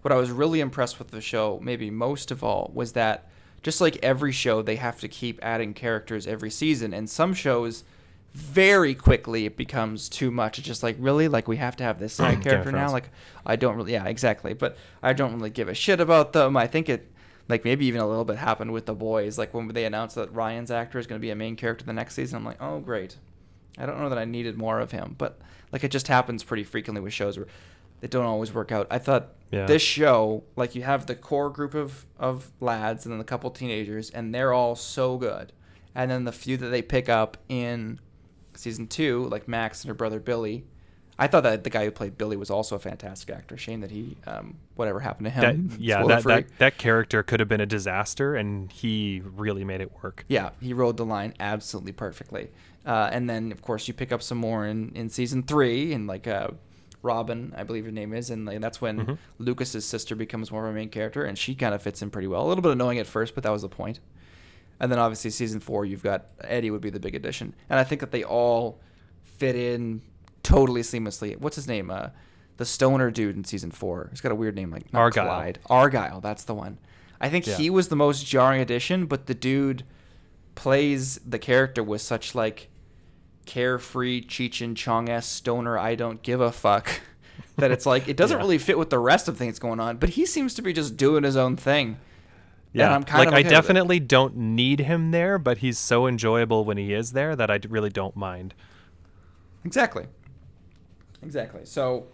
What I was really impressed with the show, maybe most of all, was that just like every show, they have to keep adding characters every season, and some shows very quickly it becomes too much. It's just like really like we have to have this side character now. Like I don't really, yeah, exactly. But I don't really give a shit about them. I think it, like maybe even a little bit happened with the boys. Like when they announced that Ryan's actor is going to be a main character the next season, I'm like, oh great. I don't know that I needed more of him, but like it just happens pretty frequently with shows where they don't always work out. I thought Yeah. this show, like you have the core group of of lads and then a couple teenagers, and they're all so good, and then the few that they pick up in season two, like Max and her brother Billy. I thought that the guy who played Billy was also a fantastic actor. Shame that he, um, whatever happened to That, him. yeah, that, free. that that character could have been a disaster, and he really made it work. Yeah, he rode the line absolutely perfectly. Uh, and then, of course, you pick up some more in, in season three, and like uh, Robin, I believe her name is, and like, that's when Mhm. Lucas's sister becomes more of a main character, and she kind of fits in pretty well. A little bit annoying at first, but that was the point. And then obviously season four, you've got Eddie would be the big addition, and I think that they all fit in totally seamlessly. What's his name? Uh, the stoner dude in season four. He's got a weird name like not Argyle. Clyde. Argyle, that's the one. I think Yeah. he was the most jarring addition, but the dude plays the character with such like carefree Cheech and Chong s stoner I don't give a fuck that it's like it doesn't Yeah. really fit with the rest of things going on. But he seems to be just doing his own thing. Yeah, And I'm kind like of I with it. definitely don't need him there, but he's so enjoyable when he is there that I really don't mind. Exactly. Exactly. So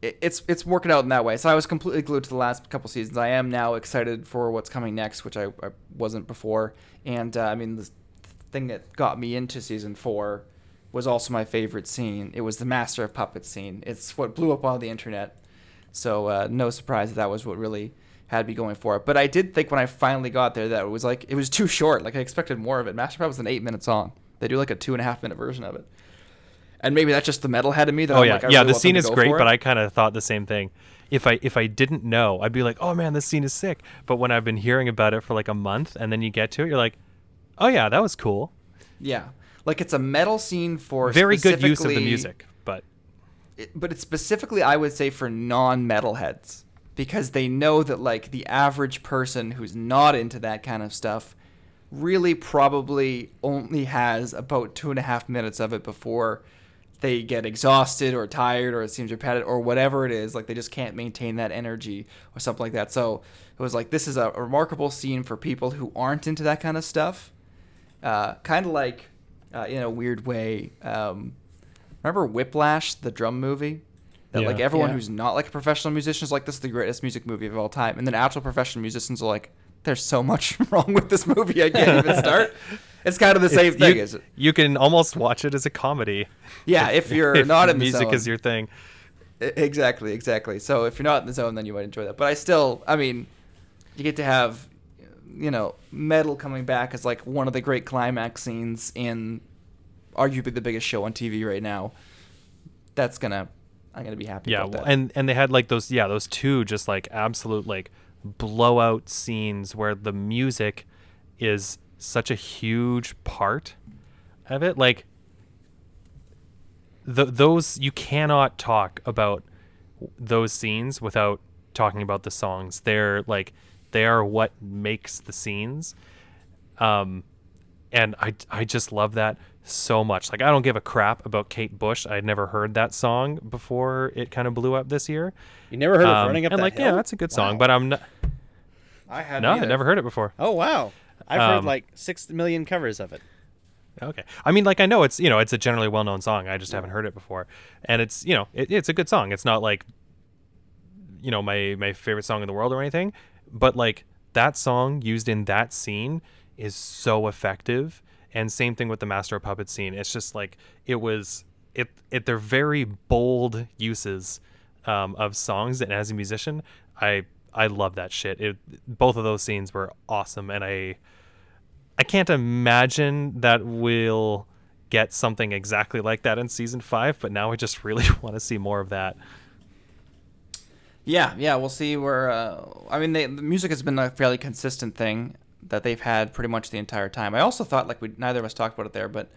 it's it's working out in that way. So I was completely glued to the last couple seasons. I am now excited for what's coming next, which I, I wasn't before. And uh, I mean, the thing that got me into season four was also my favorite scene. It was the Master of Puppets scene. It's what blew up on the internet. So uh, no surprise that that was what really had me going for it. But I did think when I finally got there that it was like it was too short. Like I expected more of it. Master of Puppets is an eight minute song. They do like a two and a half minute version of it. And maybe that's just the metalhead in me. That oh I'm yeah, like, yeah. really The scene is great, but. I kind of thought the same thing. If I if I didn't know, I'd be like, oh man, this scene is sick. But when I've been hearing about it for like a month, and then you get to it, you're like, oh yeah, that was cool. yeah, like it's a metal scene for Very good use of the music, but it- but it's specifically I would say for non-metalheads because they know that like the average person who's not into that kind of stuff really probably only has about two and a half minutes of it before they get exhausted or tired or it seems repetitive or whatever it is like they just can't maintain that energy or something like that. So it was like this is a remarkable scene for people who aren't into that kind of stuff. Uh, kind of like uh, in a weird way um, remember whiplash the drum movie? That like everyone Yeah. who's not like a professional musician is like this is the greatest music movie of all time. And then actual professional musicians are like there's so much wrong with this movie i can't even start it's kind of the same it's- thing you, you can almost watch it as a comedy. yeah if you're if not in the music zone. is your thing. Exactly, exactly. So if you're not in the zone, then you might enjoy that. But I still, I mean, you get to have, you know, metal coming back as like one of the great climax scenes in arguably the biggest show on TV right now. That's gonna, I'm gonna be happy. Yeah, about that. and and they had like those yeah those two just like absolute like blowout scenes where the music is such a huge part of it. Like th- those you cannot talk about those scenes without talking about the songs. They're like they are what makes the scenes. Um, and I I just love that so much. Like I don't give a crap about Kate Bush. I'd never heard that song before it kind of blew up this year. You never heard of Um, running up and that like hill? yeah, that's a good song, Wow. but I'm not. I had No, I never heard it before. Oh wow, I've heard Um, like six million covers of it. Okay. I mean, like I know it's you know it's a generally well known song. I just haven't heard it before, and it's you know it, it's a good song. It's not like you know my my favorite song in the world or anything, but like that song used in that scene is so effective. And same thing with the Master of Puppets scene. It's just like it was it it they're very bold uses um, of songs, and as a musician, I I love that shit. It both of those scenes were awesome, and I I can't imagine that we'll get something exactly like that in season five. But now I just really want to see more of that. Yeah, yeah, we'll see where. Uh, I mean, they, the music has been a fairly consistent thing that they've had pretty much the entire time. I also thought, like we neither of us talked about it there, but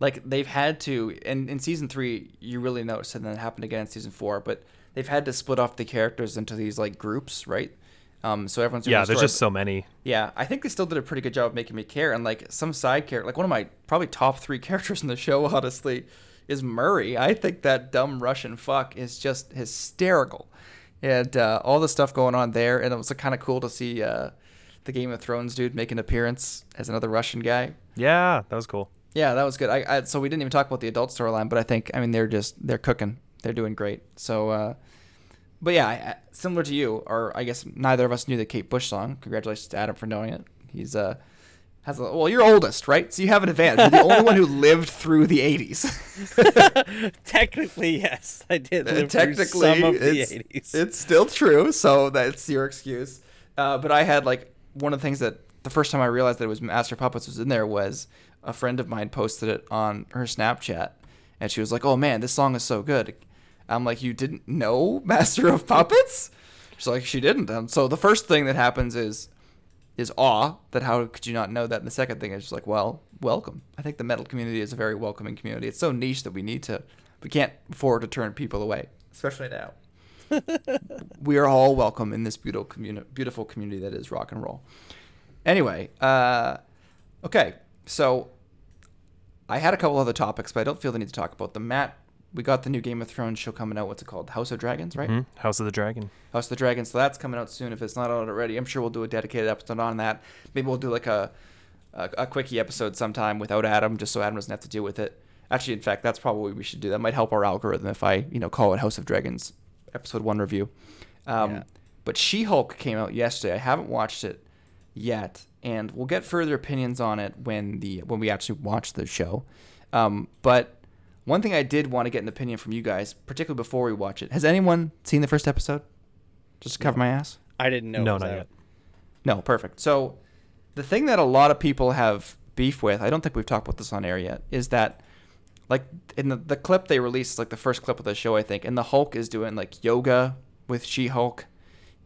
like they've had to, and in season three, you really noticed, and then it happened again in season four, but they've had to split off the characters into these like groups, right? Um, so everyone's Yeah, there's story, just so many. yeah, I think they still did a pretty good job of making me care. And like some side character, like one of my probably top three characters in the show, honestly, is Murray. I think that dumb Russian fuck is just hysterical, and uh, all the stuff going on there. And it was kind of cool to see uh, the Game of Thrones dude make an appearance as another Russian guy. Yeah, that was cool. Yeah, that was good. I, I so we didn't even talk about the adult storyline, but I think I mean they're just they're cooking. They're doing great. So, uh, but yeah, I, similar to you, or I guess neither of us knew the Kate Bush song. Congratulations to Adam for knowing it. He's uh has a well, you're oldest, right? So you have an advantage. You're the only one who lived through the '80s. Technically, yes, I did. Live Technically, through some of the it's, 80s. it's still true. So that's your excuse. Uh, but I had like one of the things that the first time I realized that it was Master of Puppets was in there was a friend of mine posted it on her Snapchat, and she was like, "Oh man, this song is so good." I'm like, "You didn't know Master of Puppets?" She's like, "She didn't." And so the first thing that happens is is awe that how could you not know that and the second thing is just like well welcome i think the metal community is a very welcoming community it's so niche that we need to we can't afford to turn people away especially now we are all welcome in this beautiful community beautiful community that is rock and roll anyway uh okay so i had a couple other topics but i don't feel the need to talk about them matt we got the new game of thrones show coming out what's it called house of dragons right Mhm. House of the Dragon. House of the Dragon. So that's coming out soon. If it's not out already, I'm sure we'll do a dedicated episode on that. Maybe we'll do like a a, a quickie episode sometime without Adam, just so Adam doesn't have to deal with it. Actually, in fact, that's probably what we should do. That might help our algorithm if I, you know, call it House of Dragons episode one review. Um, Yeah. But She-Hulk came out yesterday. I haven't watched it yet, and we'll get further opinions on it when the when we actually watch the show. Um, but one thing I did want to get an opinion from you guys, particularly before we watch it. Has anyone seen the first episode? Just to cover my ass. I didn't know. no, not out. yet. No, perfect. So, the thing that a lot of people have beef with, I don't think we've talked about this on air yet, is that, like, in the, the clip they released, like the first clip of the show, I think, and the Hulk is doing like yoga with She Hulk,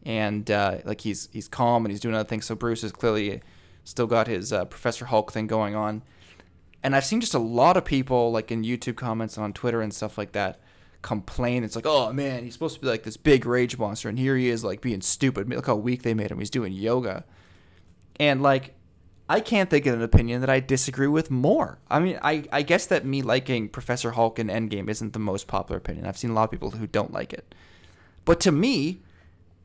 and uh, like he's he's calm and he's doing other things. So Bruce is clearly still got his uh, Professor Hulk thing going on, and I've seen just a lot of people like in YouTube comments and on Twitter and stuff like that complain. It's like, oh man, he's supposed to be like this big rage monster, and here he is like being stupid. Look how weak they made him. He's doing yoga, and like, I can't think of an opinion that I disagree with more. I mean, I I guess that me liking Professor Hulk in Endgame isn't the most popular opinion. I've seen a lot of people who don't like it, but to me,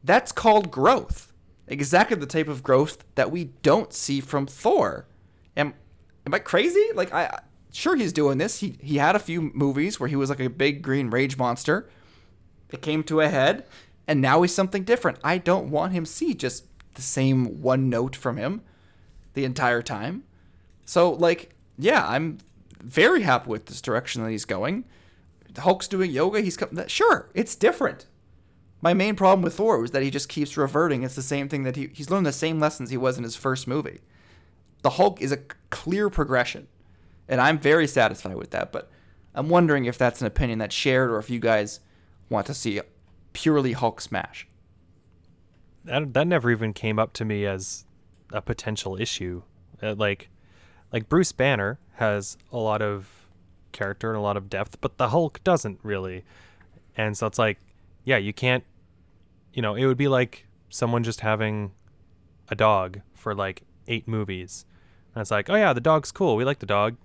that's called growth. Exactly the type of growth that we don't see from Thor. Am am I crazy? Like I sure he's doing this. He he had a few movies where he was like a big green rage monster. It came to a head, and now he's something different. I don't want him see just the same one note from him the entire time. So like, yeah, I'm very happy with this direction that he's going. The Hulk's doing yoga. He's come. Sure, it's different. My main problem with Thor was that he just keeps reverting. It's the same thing that he he's learned the same lessons he was in his first movie. The Hulk is a clear progression, and I'm very satisfied with that. But I'm wondering if that's an opinion that's shared, or if you guys want to see purely Hulk smash. that that never even came up to me as a potential issue. Uh, like like Bruce Banner has a lot of character and a lot of depth, but the Hulk doesn't really. And so it's like, yeah, you can't you know, it would be like someone just having a dog for like 8 movies. And it's like, "Oh yeah, the dog's cool. We like the dog."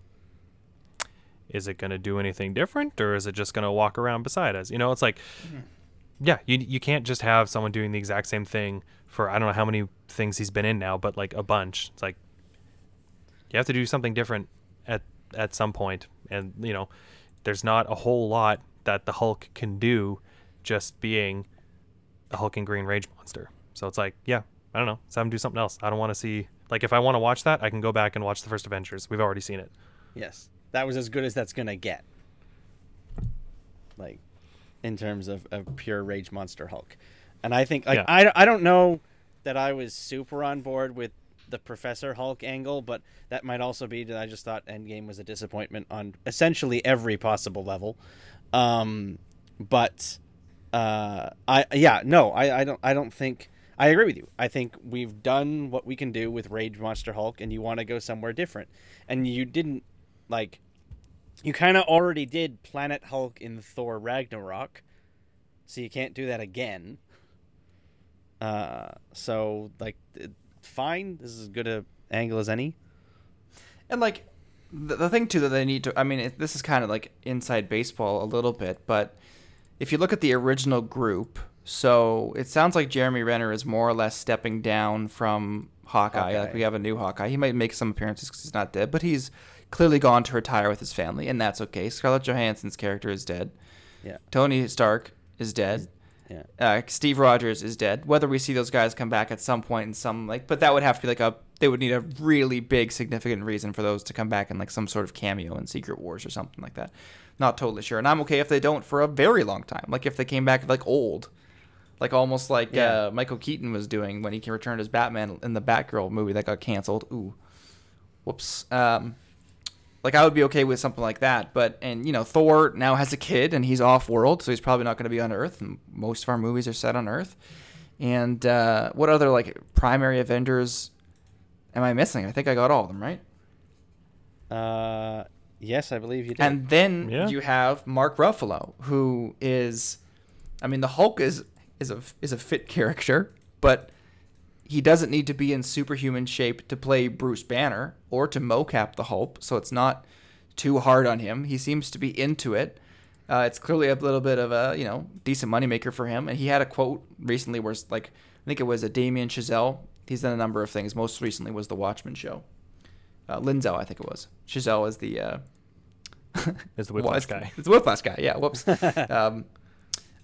Is it going to do anything different or is it just going to walk around beside us? You know, it's like yeah, you you can't just have someone doing the exact same thing for I don't know how many things he's been in now, but like a bunch. It's like you have to do something different at at some point, and you know, there's not a whole lot that the Hulk can do, just being a hulking green rage monster. So it's like, yeah, I don't know, let's have him do something else. I don't want to see like if I want to watch that, I can go back and watch the first Avengers. We've already seen it. Yes, that was as good as that's gonna get. Like, in terms of, of pure rage monster Hulk, and I think like Yeah. I, I don't know that I was super on board with the Professor Hulk angle, but that might also be that I just thought Endgame was a disappointment on essentially every possible level. Um, but uh, I yeah no I, I don't I don't think I agree with you. I think we've done what we can do with Rage Monster Hulk, and you want to go somewhere different, and you didn't like you kind of already did Planet Hulk in Thor Ragnarok, so you can't do that again. Uh, so like, fine. This is as good a angle as any. And like the, the thing too that they need to, I mean, it, this is kind of like inside baseball a little bit, but if you look at the original group, so it sounds like Jeremy Renner is more or less stepping down from Hawkeye. Like we have a new Hawkeye. He might make some appearances because he's not dead, but he's clearly gone to retire with his family, and that's okay. Scarlett Johansson's character is dead. Yeah. Tony Stark is dead. Yeah. Uh, Steve Rogers is dead. Whether we see those guys come back at some point in some like, but that would have to be like a. They would need a really big, significant reason for those to come back in like some sort of cameo in Secret Wars or something like that. Not totally sure, and I'm okay if they don't for a very long time. Like if they came back like old, like almost like Yeah. uh, Michael Keaton was doing when he returned as Batman in the Batgirl movie that got canceled. Ooh, whoops. Um, like I would be okay with something like that, but and you know Thor now has a kid and he's off world, so he's probably not going to be on Earth. And most of our movies are set on Earth. And uh, what other like primary Avengers am I missing? I think I got all of them right. Uh, yes, I believe you did. And then Yeah. you have Mark Ruffalo, who is, I mean, the Hulk is is a is a fit character, but he doesn't need to be in superhuman shape to play Bruce Banner or to mocap the Hulk, so it's not too hard on him. He seems to be into it. Uh, it's clearly a little bit of a you know decent moneymaker for him, and he had a quote recently where it's like I think it was a Damien Chazelle. He's done a number of things. Most recently was the Watchmen show. Uh, Linzel, I think it was. Chazelle is the uh, Is the Whiplash guy. It's the Whiplash guy. Yeah. Whoops. um,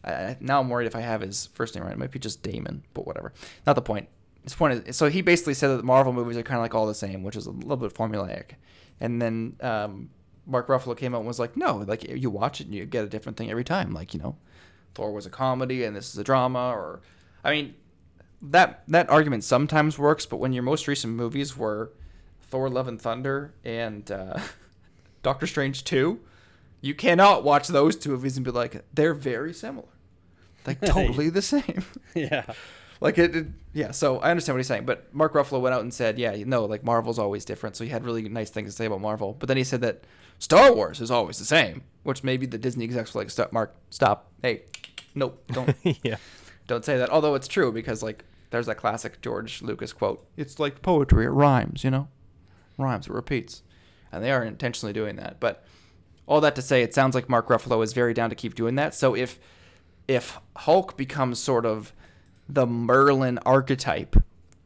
I, I- now I'm worried if I have his first name right. It might be just Damon, but whatever. Not the point. His point is, so he basically said that the Marvel movies are kind of like all the same, which is a little bit formulaic. And then um, Mark Ruffalo came out and was like, no, like you watch it and you get a different thing every time. Like you know, Thor was a comedy and this is a drama, or I mean, that that argument sometimes works, but when your most recent movies were Thor: Love and Thunder and uh, Doctor Strange two, you cannot watch those two movies and be like they're very similar, like totally the same. yeah. Like it, it- yeah. So I understand what he's saying, but Mark Ruffalo went out and said, yeah, you know, like Marvel's always different. So he had really nice things to say about Marvel, but then he said that Star Wars is always the same, which maybe the Disney execs were like, stop, Mark, stop, hey, nope, don't yeah. don't say that. Although it's true because like there's that classic George Lucas quote. It's like poetry. It rhymes, you know, rhymes. It repeats, and they are intentionally doing that. But all that to say, it sounds like Mark Ruffalo is very down to keep doing that. So if if Hulk becomes sort of the Merlin archetype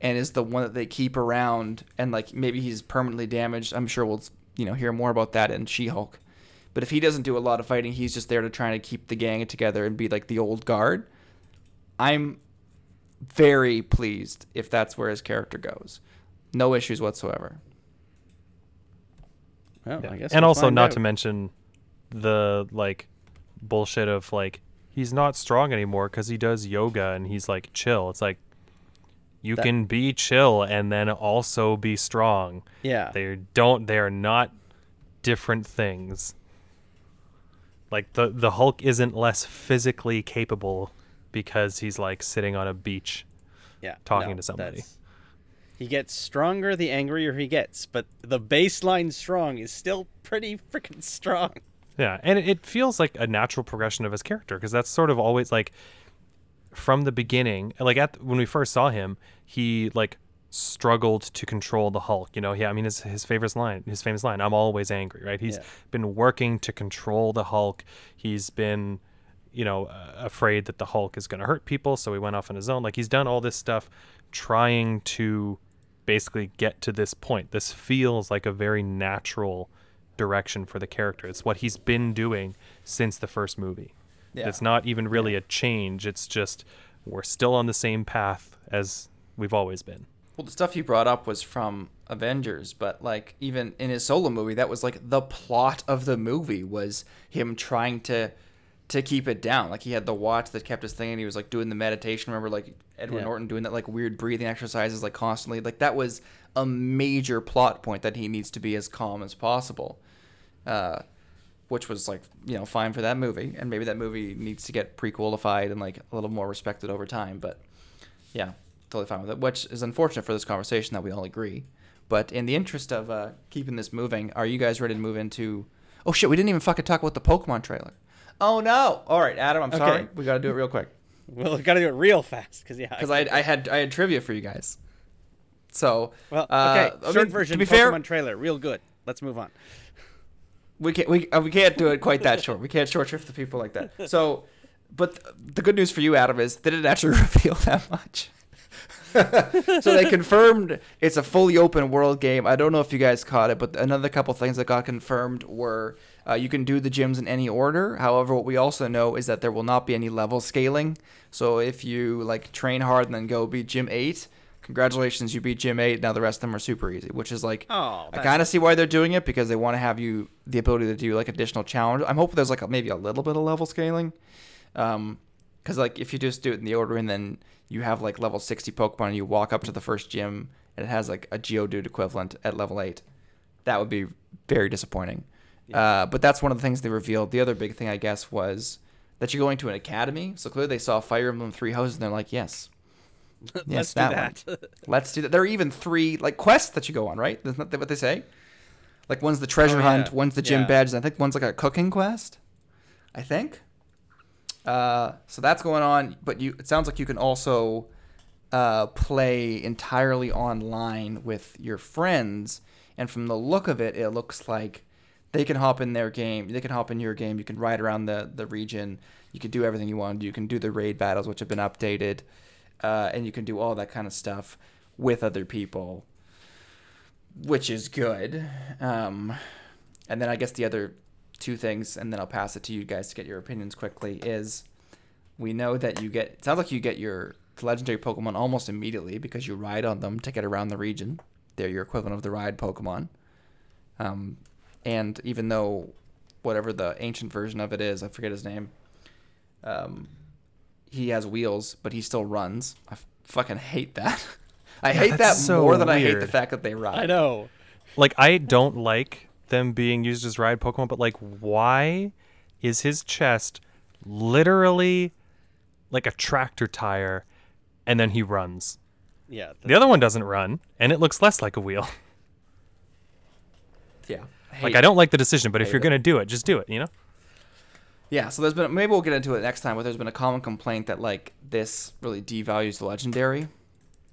and is the one that they keep around, and like maybe he's permanently damaged, I'm sure we'll you know hear more about that in She-Hulk. But if he doesn't do a lot of fighting, he's just there to try to keep the gang together and be like the old guard. I'm very pleased if that's where his character goes. No issues whatsoever. Well, Yeah. I guess and we'll also not out. to mention the like bullshit of like he's not strong anymore because he does yoga and he's like chill. It's like you That- can be chill and then also be strong. Yeah. They don't. They are not different things. Like the the Hulk isn't less physically capable because he's like sitting on a beach. yeah. talking no, to somebody. He gets stronger the angrier he gets, but the baseline strong is still pretty freaking strong. Yeah, and it, it feels like a natural progression of his character because that's sort of always like from the beginning. Like at when we first saw him, he like struggled to control the Hulk. You know, yeah. I mean, his his favorite line, his famous line, "I'm always angry." Right? He's Yeah. been working to control the Hulk. He's been, you know, uh, afraid that the Hulk is going to hurt people, so he went off on his own. Like he's done all this stuff, trying to basically get to this point. This feels like a very natural direction for the character. It's what he's been doing since the first movie. Yeah. It's not even really a change. It's just we're still on the same path as we've always been. Well, the stuff you brought up was from Avengers, but like even in his solo movie, that was like the plot of the movie was him trying to to keep it down. Like he had the watch that kept his thing, and he was like doing the meditation. Remember, like Edward Yeah. Norton doing that like weird breathing exercises like constantly. Like that was a major plot point that he needs to be as calm as possible. Uh, which was like you know fine for that movie, and maybe that movie needs to get prequelified and like a little more respected over time. But yeah, totally fine with it. Which is unfortunate for this conversation that we all agree. But in the interest of uh, keeping this moving, are you guys ready to move into? Oh shit, we didn't even fucking talk about the Pokemon trailer. Oh no! All right, Adam, I'm sorry. We got to do it real quick Well, we got to do it real fast because yeah. because I, I had I had trivia for you guys. So well, uh, okay. I Short mean, version. To be Pokemon fair, trailer, real good. Let's move on. we can't we, uh, we can't do it quite that short. We can't short shrift the people like that. So, but th- the good news for you, Adam, is they didn't actually reveal that much. so they confirmed it's a fully open world game. I don't know if you guys caught it, but another couple things that got confirmed were uh, you can do the gyms in any order. However, what we also know is that there will not be any level scaling. So if you like train hard and then go beat gym eight, congratulations, you beat gym eight. Now the rest of them are super easy, which is like Oh, I kind of see why they're doing it because they want to have you the ability to do like additional challenge. I'm hoping there's like a, maybe a little bit of level scaling, um, because like if you just do it in the order and then you have like level 60 Pokemon and you walk up to the first gym and it has like a Geodude equivalent at level eight, that would be very disappointing. Uh, but that's one of the things they revealed. The other big thing I guess was that you're going to an academy. So clearly they saw Fire Emblem Three Houses and they're like, yes, yes, Let's do that, that. one. Let's do that. There are even three like quests that you go on, right? Isn't that what they say? Like one's the treasure Oh, hunt, one's the gym Yeah. badge, and I think one's like a cooking quest. I think. Uh, so that's going on, but you it sounds like you can also uh, play entirely online with your friends, and from the look of it, it looks like they can hop in their game, they can hop in your game, you can ride around the the region, you can do everything you want, you can do the raid battles which have been updated, uh, and you can do all that kind of stuff with other people, which is good. Um, and then I guess the other two things, and then I'll pass it to you guys to get your opinions quickly. Is we know that you get sounds like you get your legendary Pokemon almost immediately because you ride on them to get around the region. They're your equivalent of the ride Pokemon. Um, and even though whatever the ancient version of it is, I forget his name. Um, he has wheels, but he still runs. I f- fucking hate that. I hate that that's so more than I hate the fact that they ride. I know. Like I don't like them being used as ride Pokemon, but like why is his chest literally like a tractor tire and then he runs? Yeah. The other one doesn't run and it looks less like a wheel. Yeah. Like I don't like the decision, but if you're it. gonna do it, just do it. You know? Yeah, so there's been maybe we'll get into it next time, but there's been a common complaint that like this really devalues the legendary,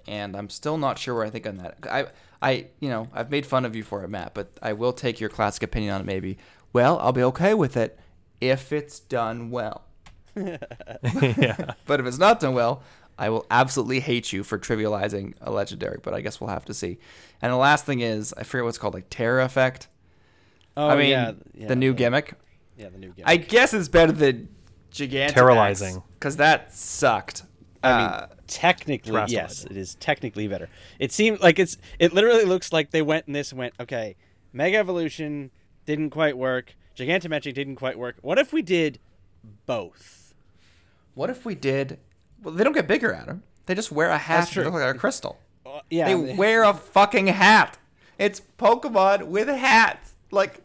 and I'm still not sure where I think on that. I I you know I've made fun of you for it, Matt, but I will take your classic opinion on it. Maybe. Well, I'll be okay with it if it's done well. yeah. But if it's not done well, I will absolutely hate you for trivializing a legendary. But I guess we'll have to see. And the last thing is I forget what's called like Tera Effect. Oh, I mean yeah, yeah, the new gimmick. Yeah, the new gimmick. I guess it's better than Gigantamax. Terrorizing. Because that sucked. I mean, Uh, technically, yes, it is technically better. It seemed like it's. It literally looks like they went in this and went, okay, Mega Evolution didn't quite work. Gigantamagic didn't quite work. What if we did both? what if we did? Well, they don't get bigger, Adam. They just wear a hat. That's true. They look like a crystal. Uh, yeah, They wear a fucking hat. It's Pokemon with hats. Like,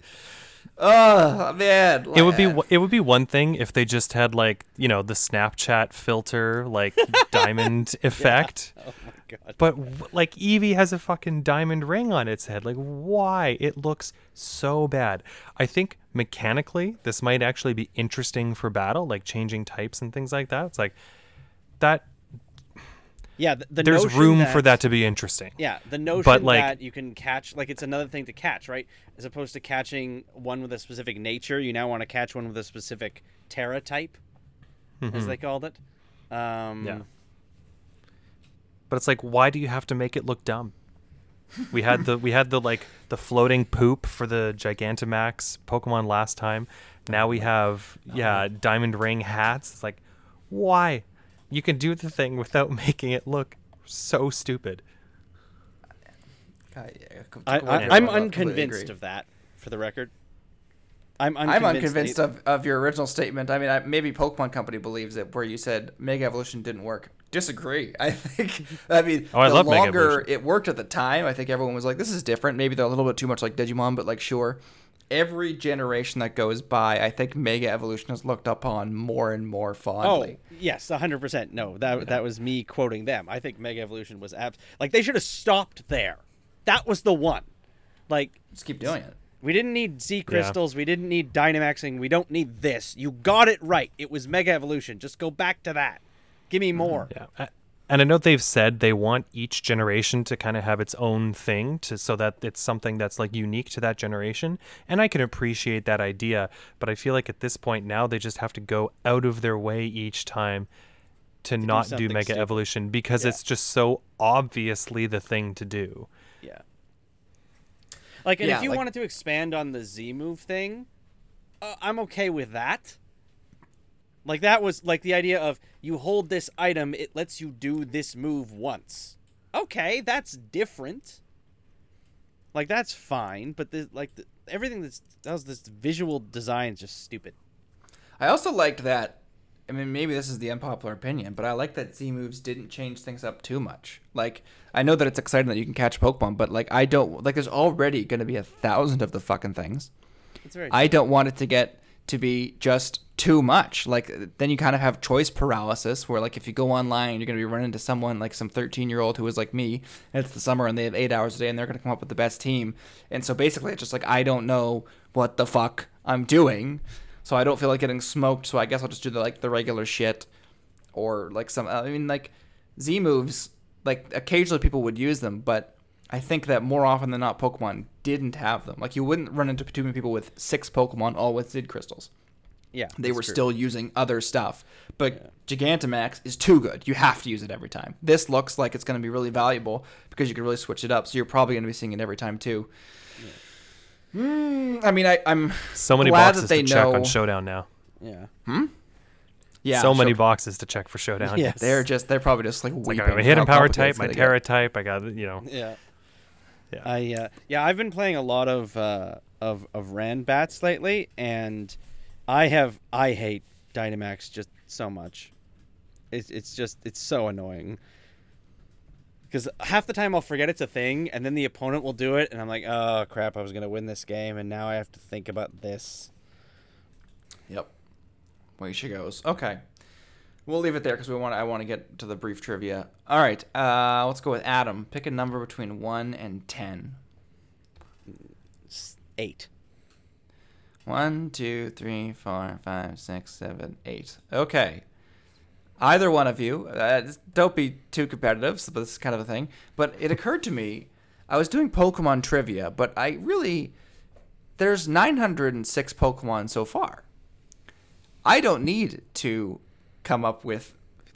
oh man. It would be it would be one thing if they just had like you know the Snapchat filter like diamond effect. Oh my god. But like Eevee has a fucking diamond ring on its head. Like why? It looks so bad. I think mechanically this might actually be interesting for battle, like changing types and things like that. It's like that Yeah, the, the there's notion room for that to be interesting. Yeah, the notion But, like- that you can catch, like, it's another thing to catch, right? As opposed to catching one with a specific nature, you now want to catch one with a specific Tera type, as they called it. Um, Yeah. But it's like why do you have to make it look dumb? We had the we had the like the floating poop for the Gigantamax Pokemon last time. Now we have yeah diamond ring hats. It's like why? You can do the thing without making it look so stupid. God, yeah, I, I, I'm unconvinced of that, for the record. I'm I'm unconvinced. unconvinced of, of your original statement. I mean, I, maybe Pokemon Company believes it, where you said Mega Evolution didn't work. Disagree. I think. I mean, Oh, I the love longer it worked at the time, I think everyone was like, "This is different." Maybe they're a little bit too much like Digimon, but like, sure. Every generation that goes by, I think Mega Evolution is looked upon more and more fondly. Oh fondly. yes, hundred percent. No, that that was me quoting them. I think Mega Evolution was abs- like they should have stopped there. That was the one. Like Just keep doing it. we didn't need Z crystals. We didn't need Dynamaxing. We don't need this. You got it right. It was Mega Evolution. Just go back to that. Give me mm-hmm. more. Yeah. A- And I know they've said they want each generation to kind of have its own thing to so that it's something that's like unique to that generation. And I can appreciate that idea, but I feel like at this point now they just have to go out of their way each time to, not do something Mega stupid. Evolution because Yeah. it's just so obviously the thing to do. Yeah. Like, and Yeah, if you like- wanted to expand on the Z move thing, uh, I'm okay with that. Like that was like the idea of you hold this item, it lets you do this move once. Okay, that's different. Like that's fine, but the like the, everything that's that was this visual design is just stupid. I also liked that. I mean, maybe this is the unpopular opinion, but I like that Z moves didn't change things up too much. Like, I know that it's exciting that you can catch Pokemon, but like, I don't like. There's already going to be a thousand of the fucking things. It's very I don't want it to get to be just too much. Like, then you kind of have choice paralysis, where like if you go online, you're to be running into someone like some 13 year old who is like me. And it's the summer, and they have eight hours a day, and they're to come up with the best team. And so basically, it's just like I don't know what the fuck I'm doing, so I don't feel like getting smoked. So I guess I'll just do the like the regular shit, or like some. I mean, like Z moves. Like occasionally people would use them, but I think that more often than not, Pokemon didn't have them. Like you wouldn't run into too many people with six Pokemon all with Zid crystals. Yeah. They were true. still using other stuff. But Gigantamax is too good. You have to use it every time. This looks like it's going to be really valuable because you can really switch it up. So you're probably going to be seeing it every time too. Mm, I mean, I, I'm So many glad boxes that they to check on Showdown now. Yeah. Hmm. Yeah, so many sure. boxes to check for Showdown. Yes. They're just they're probably just like Like weeping. I got my hidden power type, my Tera type. I got you know. Yeah. Yeah. I uh, yeah I've been playing a lot of uh, of of Ranbats lately, and I have I hate Dynamax just so much. It's it's just it's so annoying. Because half the time I'll forget it's a thing, and then the opponent will do it, and I'm like, oh crap, I was gonna win this game, and now I have to think about this. Yep. Way she goes. Okay. We'll leave it there because we want. I want to get to the brief trivia. All right. Uh, let's go with Adam. Pick a number between one and ten. Eight. One, two, three, four, five, six, seven, eight. Okay. Either one of you, uh, don't be too competitive. So this is kind of a thing. But it occurred to me, I was doing Pokemon trivia, but I really there's 906 Pokemon so far. I don't need to come up with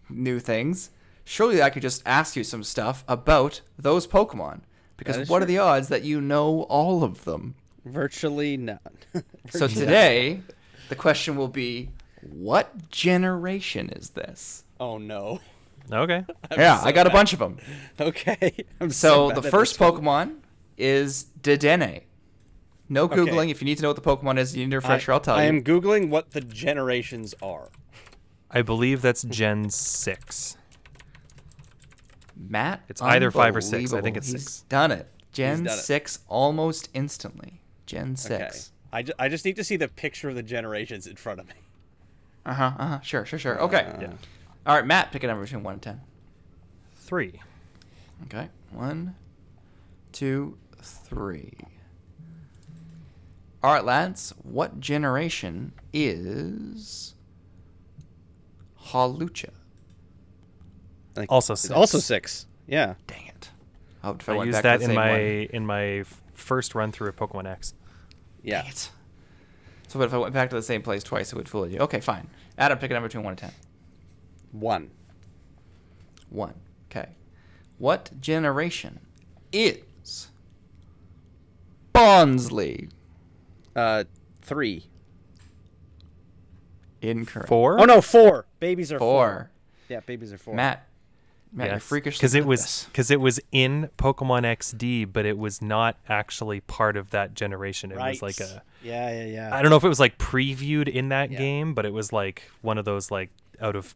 new things. Surely I could just ask you some stuff about those Pokemon. Because what are the odds that you know all of them? Virtually none. So Virtually today, the question will be, what generation is this? Oh no. Okay. yeah, so I got a bunch of them. Okay. I'm So bad the first. Pokemon is Dedenne. No Okay. googling. If you need to know what the Pokemon is, you need a refresher. I, I'll tell I you. I am googling what the generations are. I believe that's Gen six. Matt. It's either five or six. I think unbelievable. it's He's six. Done it. Gen done it. six almost instantly. Gen Okay. six. I, ju- I just need to see the picture of the generations in front of me. Uh huh. Uh huh. Sure. Sure. Sure. Okay. Uh, Yeah. All right, Matt. Pick a number between one and ten. Three. Okay. One, two, three. All right, lads. What generation is Hawlucha? like, Also six. Also six. Yeah. Dang it. I if I, I used that in my one. in my first run through of Pokemon X. Yeah. Dang it. So, but if I went back to the same place twice, it would fool you. Okay, fine. Adam, pick a number between one and ten. One. One. Okay. What generation is is Bonsly. Uh, three. Incorrect. Four. Oh no, four. Babies are four. Four. Yeah, babies are four. Matt. Matt, you're Yes, freakish. because it was because it was in Pokemon XD, but it was not actually part of that generation. It right. was like a Yeah, yeah, yeah. I don't know if it was like previewed in that Yeah. game, but it was like one of those like out of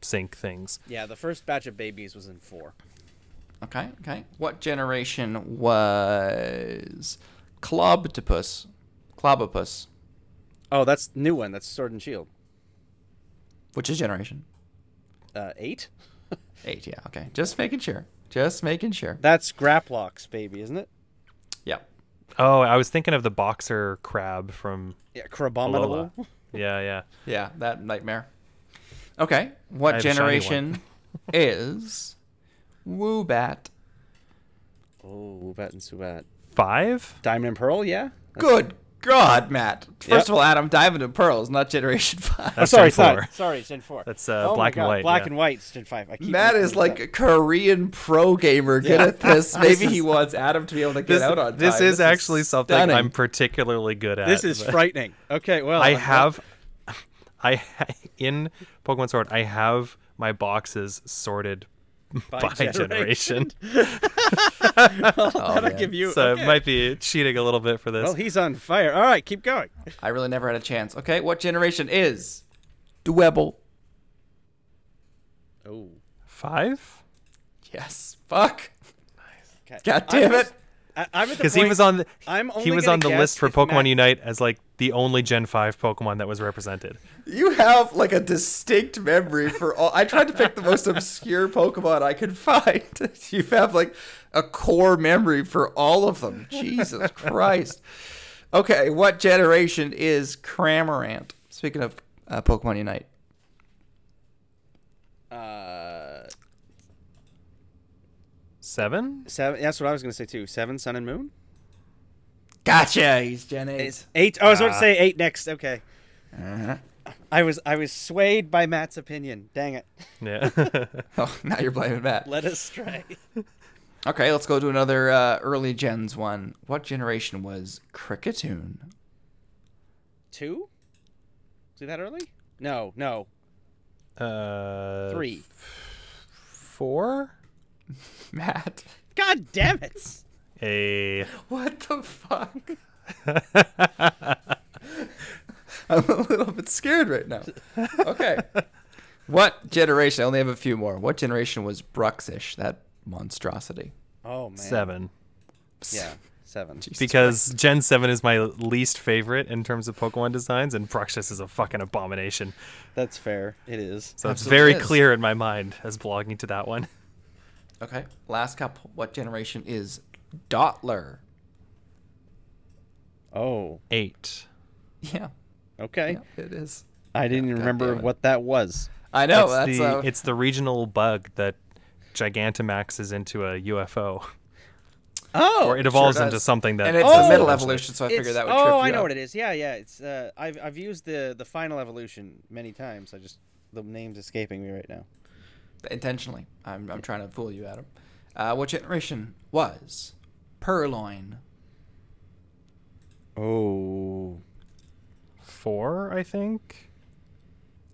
sync things. Yeah, the first batch of babies was in four. Okay, okay. What generation was Clobtopus? Clobbopus. Oh, that's new one. That's Sword and Shield. Which is generation? Uh, eight. Eight, yeah, okay. Just making sure. Just making sure. That's Grapploct's baby, isn't it? Yeah. Oh, I was thinking of the boxer crab from Yeah, Crabominable. Yeah, yeah. Yeah, that nightmare. Okay. What have a shiny generation is Woobat? Oh, Woobat and Swoobat. Five? Diamond and Pearl, yeah. Good God, Matt. First Yep. of all, Adam, Diamond and Pearls, not Generation 5. Oh, sorry, Gen sorry, four. sorry, it's Gen four. That's, uh, Oh black and white, Black yeah. and white, it's Gen five. I keep Matt is like this a Korean pro gamer, good Yeah. at this. Maybe he wants Adam to be able to get This, out on this time. is actually something stunning. I'm particularly good at. This is frightening. Okay, well, I uh, have, I in Pokemon Sword, I have my boxes sorted By by, generation, Oh, That'll man. give you. so okay. it might be cheating a little bit for this. Well, he's on fire. All right, keep going. I really never had a chance. Okay, what generation is Dwebble? Oh, Five? Yes. Fuck. okay. God damn I'm it. I, I'm at the Because he was on the, I'm only he was on the guess list for if Pokemon Matt- Unite as like the only Gen Five Pokemon that was represented. You have like a distinct memory for all. I tried to pick the most obscure Pokemon I could find. You have like a core memory for all of them. Jesus Christ. Okay, what generation is Cramorant? Speaking of uh, Pokemon Unite. Uh, Seven? seven. That's what I was gonna say too. Seven, Sun and Moon. Gotcha. He's Gen 8. It's eight. Oh, I was about to Ah. say eight next. Okay. Uh-huh. I was I was swayed by Matt's opinion. Dang it. Yeah. Oh, now you're blaming Matt. Led astray. Okay, let's go to another uh, early gens one. What generation was Kricketune? Two. See that early? No, no. uh, Three. Four? Matt. God damn it. A. What the fuck? I'm a little bit scared right now. Okay. what generation? I only have a few more. What generation was Bruxish, that monstrosity? Oh man. Seven. Yeah, seven. Jesus Because Gen 7 is my least favorite in terms of Pokemon designs, and Bruxish is a fucking abomination. That's fair. It is. So it's very is. clear in my mind as belonging to that one. Okay. Last couple. What generation is Dottler? Oh, Eight. Yeah. okay. yeah it is. I didn't God remember damn what that was. I know. it's, that's the, uh, it's the regional bug that Gigantamaxes into a UFO. Oh, or it evolves does. into something that. and it's Oh! the middle evolution, so I It's- figured that would oh, trip you I know up. what it is. Yeah, yeah. It's uh, I've I've used the the final evolution many times. I just the name's escaping me right now. Intentionally. I'm, I'm trying to fool you, Adam. Uh, what generation was Purrloin? Oh, Four, I think.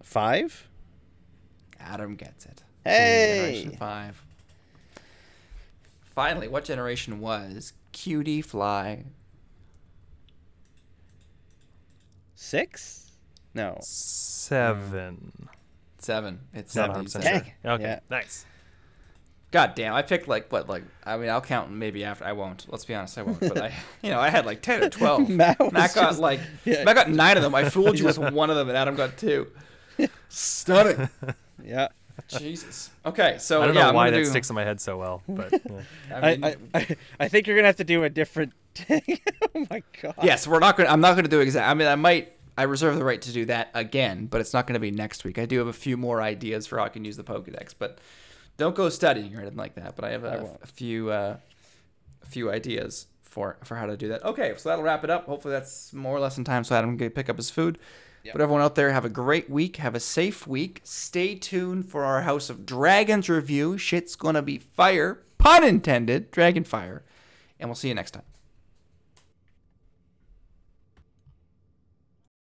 five. Adam gets it. Hey. Generation 5. Finally, what generation was Cutiefly? Six? No. Seven. Seven. It's Not 7. 100% sure. Okay, Yeah. nice. God damn, I picked like what like I mean I'll count maybe after I won't. Let's be honest, I won't. But I you know, I had like ten or twelve. Matt was Matt got just- like yeah. Matt got nine of them. I fooled you with one of them and Adam got two. Stunning. Yeah. Jesus. Okay, so I don't yeah, know I'm why that do, sticks in my head so well, but yeah. I, mean, I, I, I think you're gonna have to do a different. Thing. oh my god. Yes, we're not gonna. I'm not gonna do exact. I mean, I might. I reserve the right to do that again, but it's not gonna be next week. I do have a few more ideas for how I can use the Pokédex, but don't go studying or anything like that. But I have I a, a few, uh, a few ideas for for how to do that. Okay, so that'll wrap it up. Hopefully, that's more or less in time, so Adam can pick up his food. Yep. But everyone out there, have a great week. Have a safe week. Stay tuned for our House of Dragons review. Shit's gonna be fire, pun intended, dragon fire, and we'll see you next time.